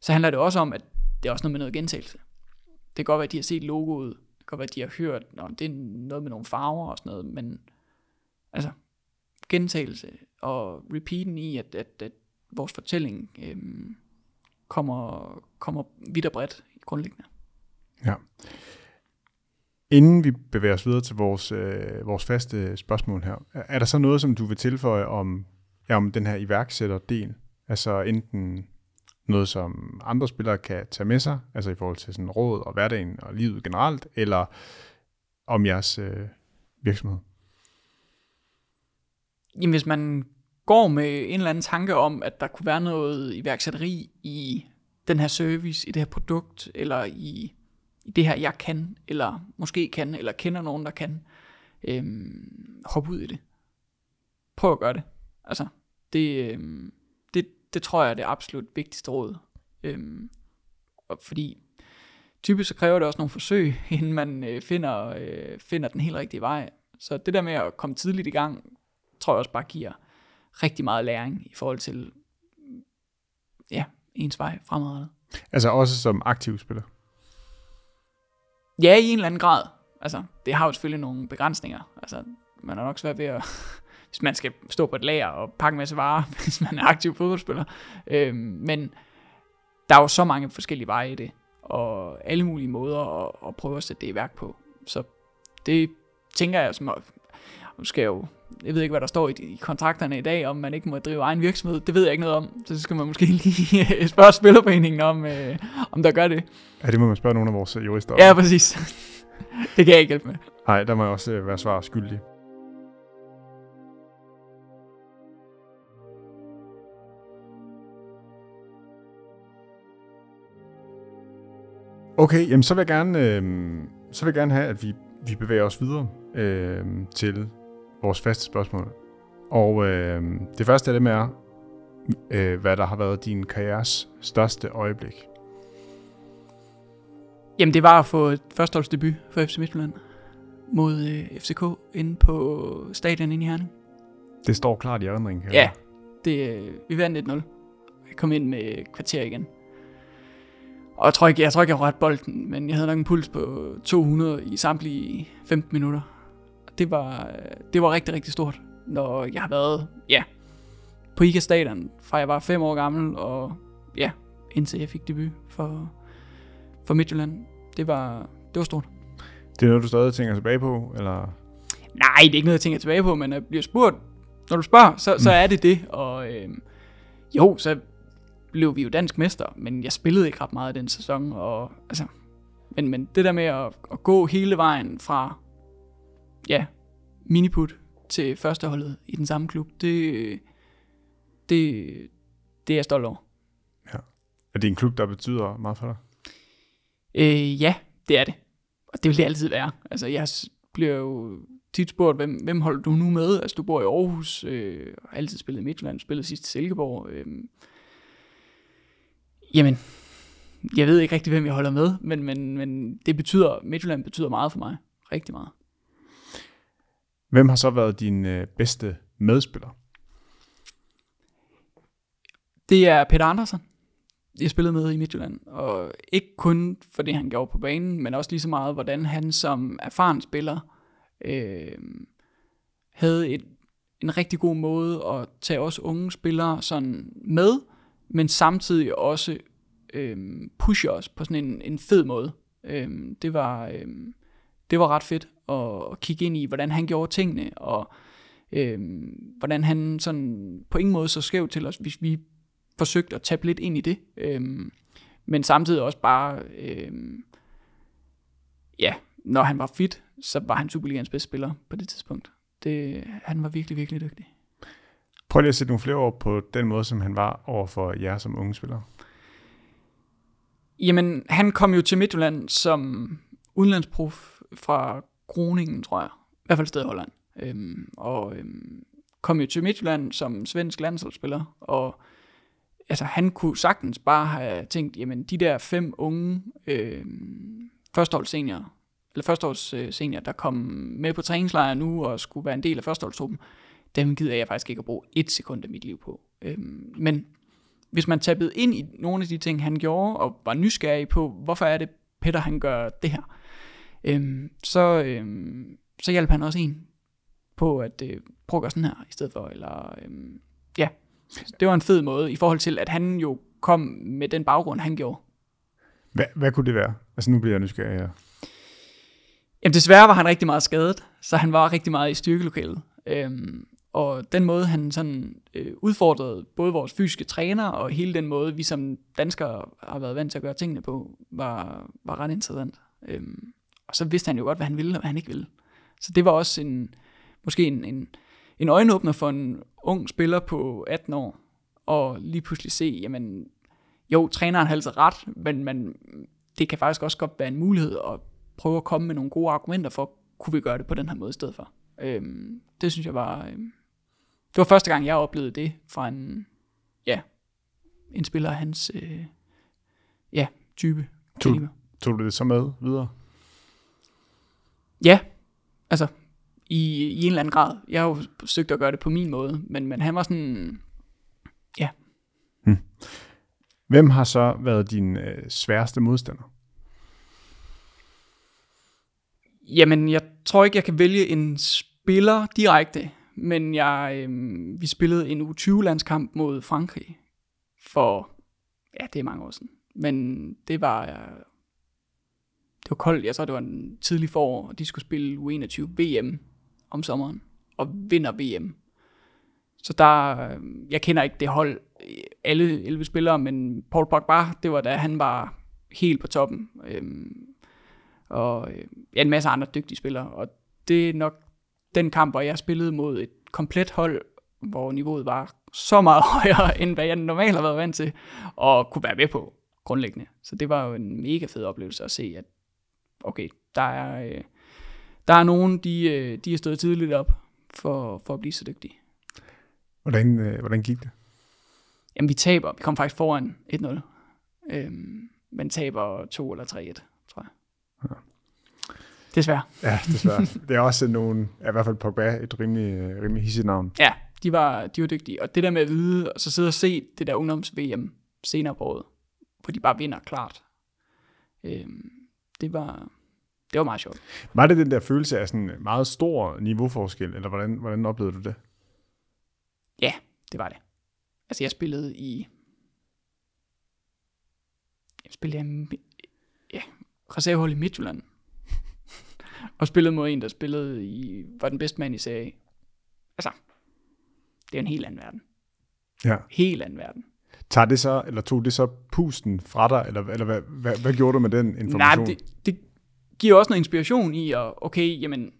så handler det også om, at det er også noget med noget gentagelse. Det kan godt være, at de har set logoet, det kan godt være, at de har hørt, at det er noget med nogle farver og sådan noget, men altså gentagelse og repeaten i, at, at, at vores fortælling øhm, kommer, kommer vidt og bredt grundlæggende. Ja. Inden vi bevæger os videre til vores, øh, vores faste spørgsmål her, er der så noget, som du vil tilføje om, ja, om den her iværksætterdel? Altså enten noget, som andre spillere kan tage med sig, altså i forhold til sådan råd og hverdagen og livet generelt, eller om jeres øh, virksomhed? Jamen, hvis man går med en eller anden tanke om, at der kunne være noget iværksætteri i den her service, i det her produkt, eller i, i det her, jeg kan, eller måske kan, eller kender nogen, der kan, øhm, hop ud i det. Prøv at gøre det. Altså, det, øhm, det, tror jeg er det absolut vigtigste råd. Øhm, og fordi typisk så kræver det også nogle forsøg, [LAUGHS] inden man øh, finder, øh, finder den helt rigtige vej. Så det der med at komme tidligt i gang, tror jeg også bare giver rigtig meget læring i forhold til ja, ens vej fremadrettet. Altså også som aktiv spiller? Ja, i en eller anden grad. Altså, det har jo selvfølgelig nogle begrænsninger. Altså, man er nok svært ved at, hvis man skal stå på et lager og pakke en masse varer, [LAUGHS] hvis man er aktiv fodboldspiller. Øhm, men der er jo så mange forskellige veje i det, og alle mulige måder at, at prøve at sætte det i værk på. Så det tænker jeg, som nu skal jeg jo, jeg ved ikke, hvad der står i, i kontrakterne i dag, om man ikke må drive egen virksomhed. Det ved jeg ikke noget om, så skal man måske [LAUGHS] lige spørge Spillerforeningen om, øh, om der gør det. Ja, det må man spørge nogle af vores jurister om. Ja, præcis. [LAUGHS] det kan jeg ikke hjælpe med. Nej, der må jeg også øh, være svar skyldig. Okay, jamen så vil jeg gerne, øh, så vil jeg gerne have, at vi, vi bevæger os videre øh, til vores faste spørgsmål. Og øh, det første af dem er, øh, hvad der har været din karrieres største øjeblik. Jamen det var at få et førsteholdsdebut for FC Midtjylland mod øh, FCK inde på stadion inde i Herning. Det står klart i erindringen. Ja, det, øh, vi vandt 1-0. Jeg kom ind med kvarter igen. Og jeg tror ikke, jeg, tror ikke, jeg rørte bolden, men jeg havde nok en puls på 200 i samtlige 15 minutter. Det var, det var rigtig, rigtig stort, når jeg har været, ja, på IKA Stadion, fra jeg var 5 år gammel, og ja, indtil jeg fik debut for, for Midtjylland. Det var, det var stort. Det er noget, du stadig tænker tilbage på, eller? Nej, det er ikke noget, jeg tænker tilbage på, men jeg bliver spurgt, når du spørger, så, så er det det. Og øh, jo, så blev vi jo dansk mester, men jeg spillede ikke ret meget i den sæson. Og, altså, men, men det der med at, at gå hele vejen fra ja, miniput til førsteholdet i den samme klub, det, det, det er jeg stolt over. Ja. Er det en klub, der betyder meget for dig? Øh, ja, det er det. Og det vil det altid være. Altså, jeg bliver jo tit spurgt, hvem, hvem holder du nu med? Altså, du bor i Aarhus, øh, har altid spillet i Midtjylland, spillet sidst i Silkeborg. Øh, jamen, jeg ved ikke rigtig, hvem jeg holder med, men, men, men det betyder, Midtjylland betyder meget for mig. Rigtig meget. Hvem har så været din øh, bedste medspiller? Det er Peter Andersen. Jeg spillede med i Midtjylland, og ikke kun for det, han gjorde på banen, men også lige så meget, hvordan han som erfaren spiller øh, havde et, en rigtig god måde at tage os unge spillere sådan med, men samtidig også øhm, pushe os på sådan en, en fed måde. Øhm, det, var, øhm, det var ret fedt at, at kigge ind i, hvordan han gjorde tingene, og øhm, hvordan han sådan på ingen måde så skæv til os, hvis vi forsøgte at tabe lidt ind i det. Øhm, men samtidig også bare, øhm, ja, når han var fit, så var han Superligans bedste spiller på det tidspunkt. Det, han var virkelig, virkelig dygtig. Prøv lige at sætte nogle flere ord på den måde, som han var over for jer som unge spillere. Jamen, han kom jo til Midtjylland som udenlandsprof fra Groningen, tror jeg. I hvert fald sted i Holland. Øhm, og øhm, kom jo til Midtjylland som svensk landsholdsspiller, og altså, han kunne sagtens bare have tænkt, jamen de der fem unge øhm, førsteholds seniorer, eller førsteholds øh, senior, der kom med på træningslejr nu og skulle være en del af førsteholdstruppen, dem gider jeg faktisk ikke at bruge et sekund af mit liv på. Øhm, men hvis man tabede ind i nogle af de ting, han gjorde, og var nysgerrig på, hvorfor er det, Peter han gør det her, øhm, så, øhm, så hjalp han også en på at øh, prøve at gøre sådan her i stedet for. Eller, øhm, ja, det var en fed måde i forhold til, at han jo kom med den baggrund, han gjorde. Hvad, hvad kunne det være? Altså nu bliver jeg nysgerrig her. Jamen desværre var han rigtig meget skadet, så han var rigtig meget i styrkelokalet. Øhm, og den måde, han sådan øh, udfordrede både vores fysiske træner, og hele den måde, vi som danskere har været vant til at gøre tingene på, var, var ret interessant. Øhm, og så vidste han jo godt, hvad han ville, og hvad han ikke ville. Så det var også en, måske en, en, en øjenåbner for en ung spiller på 18 år, og lige pludselig se, jamen, jo, træneren har altid ret, men man, det kan faktisk også godt være en mulighed at prøve at komme med nogle gode argumenter for, kunne vi gøre det på den her måde i stedet for. Øhm, det synes jeg var, øhm, det var første gang, jeg oplevede det fra en, ja, en spiller af hans, øh, ja, type. Tog, Tog du det så med videre? Ja, altså i, i en eller anden grad. Jeg har jo forsøgt at gøre det på min måde, men, men han var sådan, ja. Hmm. Hvem har så været din øh, sværeste modstander? Jamen, jeg tror ikke, jeg kan vælge en spiller direkte, men jeg, øh, vi spillede en U20-landskamp mod Frankrig for, ja, det er mange år siden. Men det var, øh, det var koldt, jeg tror det var en tidlig forår, og de skulle spille U21 VM om sommeren, og vinder VM. Så der, øh, jeg kender ikke det hold, alle 11 spillere, men Paul Pogba, det var da han var helt på toppen. Øhm, øh, og ja, en masse andre dygtige spillere. Og det er nok den kamp, hvor jeg spillede mod et komplet hold, hvor niveauet var så meget [LAUGHS] højere, end hvad jeg normalt har været vant til, og kunne være med på grundlæggende. Så det var jo en mega fed oplevelse at se, at okay, der er, øh, der er nogen, de, øh, de er stået tidligt op for, for at blive så dygtige. Hvordan, øh, hvordan gik det? Jamen, vi taber. Vi kom faktisk foran 1-0. Øhm, men taber 2 eller 3-1, tror jeg. Ja. Desværre. Ja, desværre. det er også nogle, ja, i hvert fald Pogba, et rimelig, rimelig hissigt navn. Ja, de var, de var dygtige. Og det der med at vide, og så sidde og se det der ungdoms-VM senere på året, hvor de bare vinder klart. Øhm, det var, det var meget sjovt. Var det den der følelse af sådan meget stor niveauforskel, eller hvordan, hvordan oplevede du det? Ja, det var det. Altså jeg spillede i, jeg spillede i, ja, reservehold i Midtjylland. Og spillede mod en, der spillede i, var den bedste mand i serie. Altså, det er en helt anden verden. Ja. Helt anden verden. Tager det så, eller tog det så pusten fra dig, eller, eller hvad, hvad, hvad gjorde du med den information? Nej, det, det giver også noget inspiration i, at okay, jamen,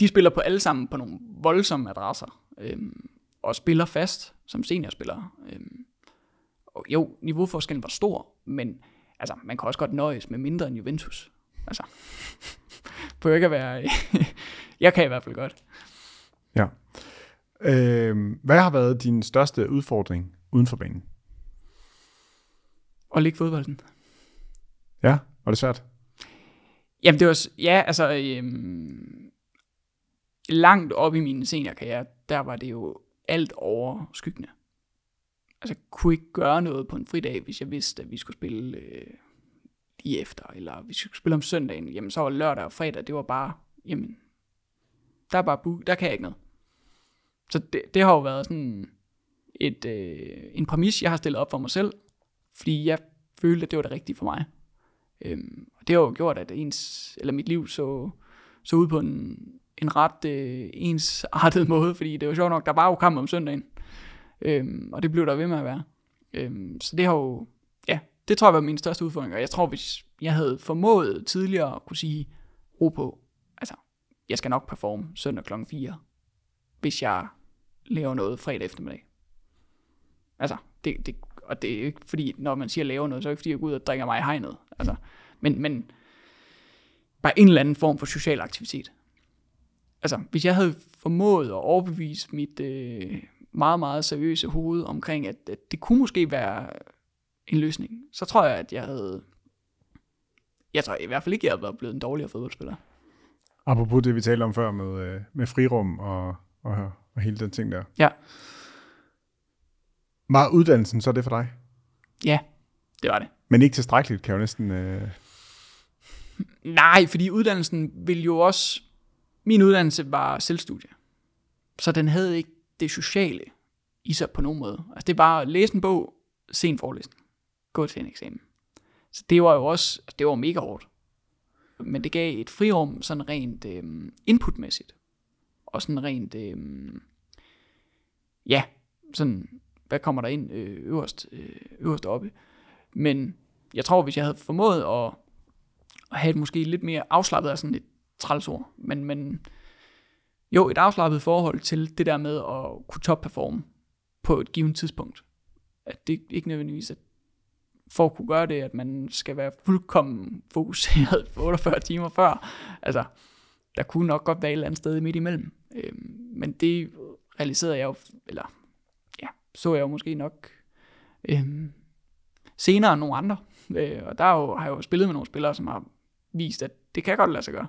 de spiller på alle sammen på nogle voldsomme adresser, øhm, og spiller fast som seniorspillere. Øhm, og jo, niveauforskellen var stor, men altså, man kan også godt nøjes med mindre end Juventus. Altså, [LAUGHS] på ikke at være... [LAUGHS] jeg kan i hvert fald godt. Ja. Øh, hvad har været din største udfordring uden for banen? At ligge fodbolden. Ja, var det svært? Jamen det var, ja, altså, øhm, langt op i min seniorkarriere, der var det jo alt over skyggende. Altså, jeg kunne ikke gøre noget på en fridag, hvis jeg vidste, at vi skulle spille øh, lige efter, eller hvis vi skulle spille om søndagen, jamen så var lørdag og fredag, det var bare, jamen, der er bare bu- der kan jeg ikke noget. Så det, det har jo været sådan et, øh, en præmis, jeg har stillet op for mig selv, fordi jeg følte, at det var det rigtige for mig. Øhm, og det har jo gjort, at ens, eller mit liv så, så ud på en, en ret øh, ensartet [LAUGHS] måde, fordi det var sjovt nok, der var jo kamp om søndagen, øhm, og det blev der ved med at være. Øhm, så det har jo, det tror jeg var min største udfordring, og jeg tror, hvis jeg havde formået tidligere at kunne sige, ro på, altså, jeg skal nok performe søndag klokken 4, hvis jeg laver noget fredag eftermiddag. Altså, det, det, og det er ikke fordi, når man siger laver noget, så er det ikke fordi, jeg går ud og drikker mig i hegnet. Altså, men, men bare en eller anden form for social aktivitet. Altså, hvis jeg havde formået at overbevise mit øh, meget, meget seriøse hoved omkring, at, at det kunne måske være en løsning, så tror jeg, at jeg havde... Jeg tror i hvert fald ikke, at jeg havde blevet en dårligere fodboldspiller. Apropos det, vi talte om før med, øh, med frirum og, og, og hele den ting der. Ja. Var uddannelsen så det for dig? Ja, det var det. Men ikke tilstrækkeligt, kan jeg jo næsten... Øh... Nej, fordi uddannelsen ville jo også... Min uddannelse var selvstudie. Så den havde ikke det sociale i sig på nogen måde. Altså det er bare at læse en bog, se en forelæsning, gå til en eksamen. Så det var jo også, altså, det var mega hårdt. Men det gav et frirum sådan rent øh, inputmæssigt. Og sådan rent, øh, ja, sådan, hvad kommer der ind øh, øverst, øh, øverst oppe. Men jeg tror, hvis jeg havde formået at, at have et måske lidt mere afslappet af sådan et trælsord, men, men jo, et afslappet forhold til det der med at kunne topperforme på et givet tidspunkt. At det ikke nødvendigvis at for at kunne gøre det, at man skal være fuldkommen fokuseret [LAUGHS] 48 timer før. Altså, der kunne nok godt være et eller andet sted midt imellem. Øh, men det realiserede jeg jo, eller ja, så jeg jo måske nok øh, senere end nogle andre. Øh, og der er jo, har jeg jo spillet med nogle spillere, som har vist, at det kan godt lade sig gøre.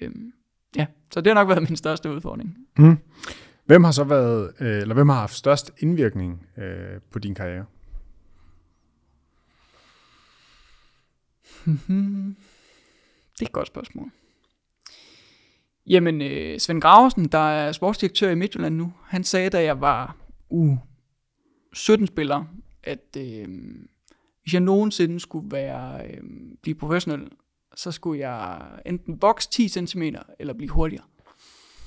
Øh, ja, så det har nok været min største udfordring. Mm. Hvem har så været, øh, eller hvem har haft størst indvirkning øh, på din karriere? Det er et godt spørgsmål. Jamen, øh, Svend Graversen, der er sportsdirektør i Midtjylland nu, han sagde, da jeg var u 17 spiller, at øh, hvis jeg nogensinde skulle være, øh, blive professionel, så skulle jeg enten vokse 10 cm eller blive hurtigere.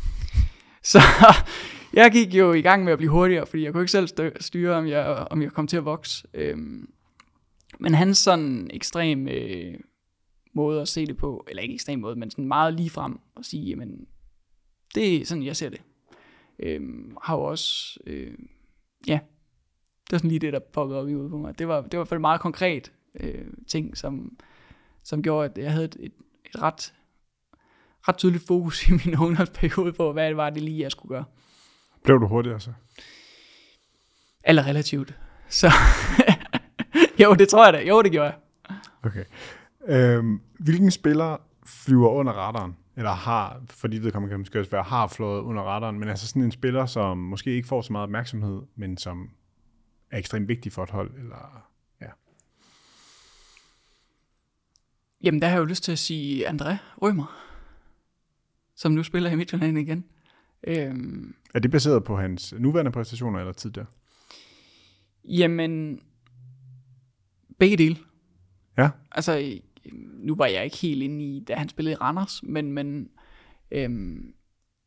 [LAUGHS] Så jeg gik jo i gang med at blive hurtigere, fordi jeg kunne ikke selv styre, om jeg, om jeg kom til at vokse. Øhm, men hans sådan ekstrem øh, måde at se det på, eller ikke ekstrem måde, men sådan meget lige frem og sige, jamen, det er sådan, jeg ser det. Øhm, har jo også, øh, ja, det var sådan lige det, der poppede op i hovedet på mig. Det var, det var i hvert fald meget konkret øh, ting, som, som gjorde, at jeg havde et, et, et ret, ret tydeligt fokus i min ungdomsperiode på, hvad det var, det lige jeg skulle gøre. Blev du hurtigere så? Eller relativt. Så jo, det tror jeg da. Jo, det gjorde jeg. Okay. Øhm, hvilken spiller flyver under radaren? Eller har, fordi det kommer kan måske også være, har flået under radaren, men altså sådan en spiller, som måske ikke får så meget opmærksomhed, men som er ekstremt vigtig for et hold, eller ja. Jamen, der har jeg jo lyst til at sige André Rømer, som nu spiller i Midtjylland igen. Øhm, er det baseret på hans nuværende præstationer eller tid der? Jamen, begge dele. Ja. Altså, nu var jeg ikke helt inde i, da han spillede i Randers, men, men øhm,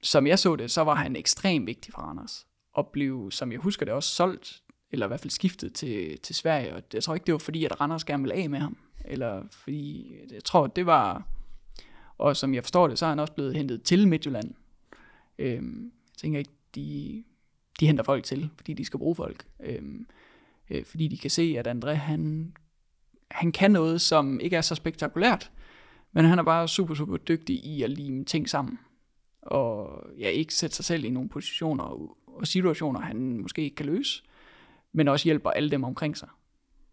som jeg så det, så var han ekstremt vigtig for Randers. Og blev, som jeg husker det, også solgt, eller i hvert fald skiftet til, til Sverige. Og jeg tror ikke, det var fordi, at Randers gerne ville af med ham. Eller fordi, jeg tror, det var, og som jeg forstår det, så er han også blevet hentet til Midtjylland. Øhm, jeg tænker ikke, de, de henter folk til, fordi de skal bruge folk. Øhm, øh, fordi de kan se, at André, han han kan noget, som ikke er så spektakulært, men han er bare super, super dygtig i at lime ting sammen. Og ja, ikke sætte sig selv i nogle positioner og situationer, han måske ikke kan løse, men også hjælper alle dem omkring sig.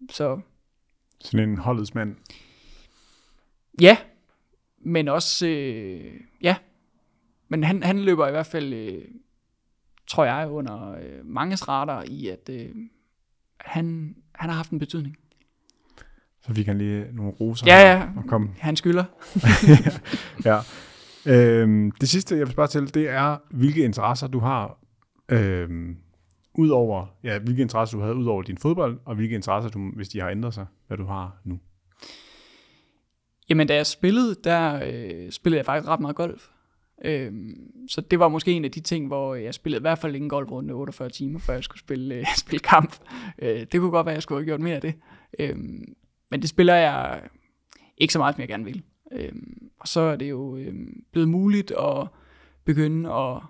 Så sådan en holdets mand. Ja, men også, øh, ja, men han, han løber i hvert fald, øh, tror jeg, under øh, manges radar i, at øh, han, han har haft en betydning. Så fik han lige nogle roser. Ja, ja. Og kom. Han skylder. [LAUGHS] ja. Øhm, det sidste, jeg vil spørge til, det er, hvilke interesser du har, øhm, udover, ja, hvilke interesser du havde ud over din fodbold, og hvilke interesser, du, hvis de har ændret sig, hvad du har nu. Jamen, da jeg spillede, der øh, spillede jeg faktisk ret meget golf. Øhm, så det var måske en af de ting, hvor jeg spillede i hvert fald ingen golfrunde 48 timer, før jeg skulle spille, øh, [LAUGHS] spille kamp. Øh, det kunne godt være, at jeg skulle have gjort mere af det. Øhm, men det spiller jeg ikke så meget, som jeg gerne vil. Øhm, og så er det jo øhm, blevet muligt at begynde at,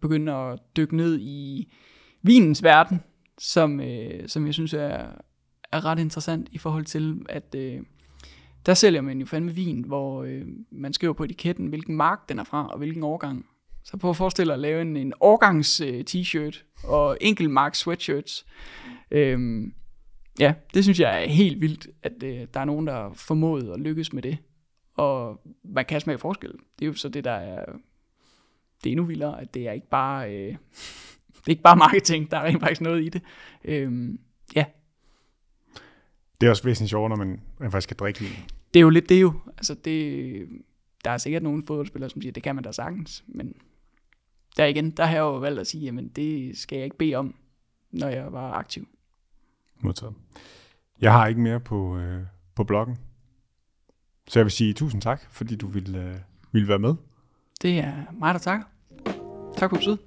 begynde at dykke ned i vinens verden, som, øh, som jeg synes er, er ret interessant i forhold til, at øh, der sælger man jo fandme vin, hvor øh, man skriver på etiketten, hvilken mark den er fra, og hvilken årgang. Så prøv at forestille dig at lave en, en årgangs øh, t-shirt og enkel mark sweatshirts. Øhm, ja, det synes jeg er helt vildt, at øh, der er nogen, der har formået at lykkes med det. Og man kan smage forskel. Det er jo så det, der er... Det er endnu vildere, at det er ikke bare... Øh, det er ikke bare marketing, der er rent faktisk noget i det. Øhm, ja. Det er også væsentligt sjovere, når man rent faktisk kan drikke vin. Det er jo lidt det jo. Altså det, der er sikkert nogle fodboldspillere, som siger, det kan man da sagtens, men der igen, der har jeg jo valgt at sige, jamen det skal jeg ikke bede om, når jeg var aktiv. Modtaget. Jeg har ikke mere på, øh, på bloggen. Så jeg vil sige tusind tak, fordi du ville, øh, ville være med. Det er mig, der takker. Tak for besøget.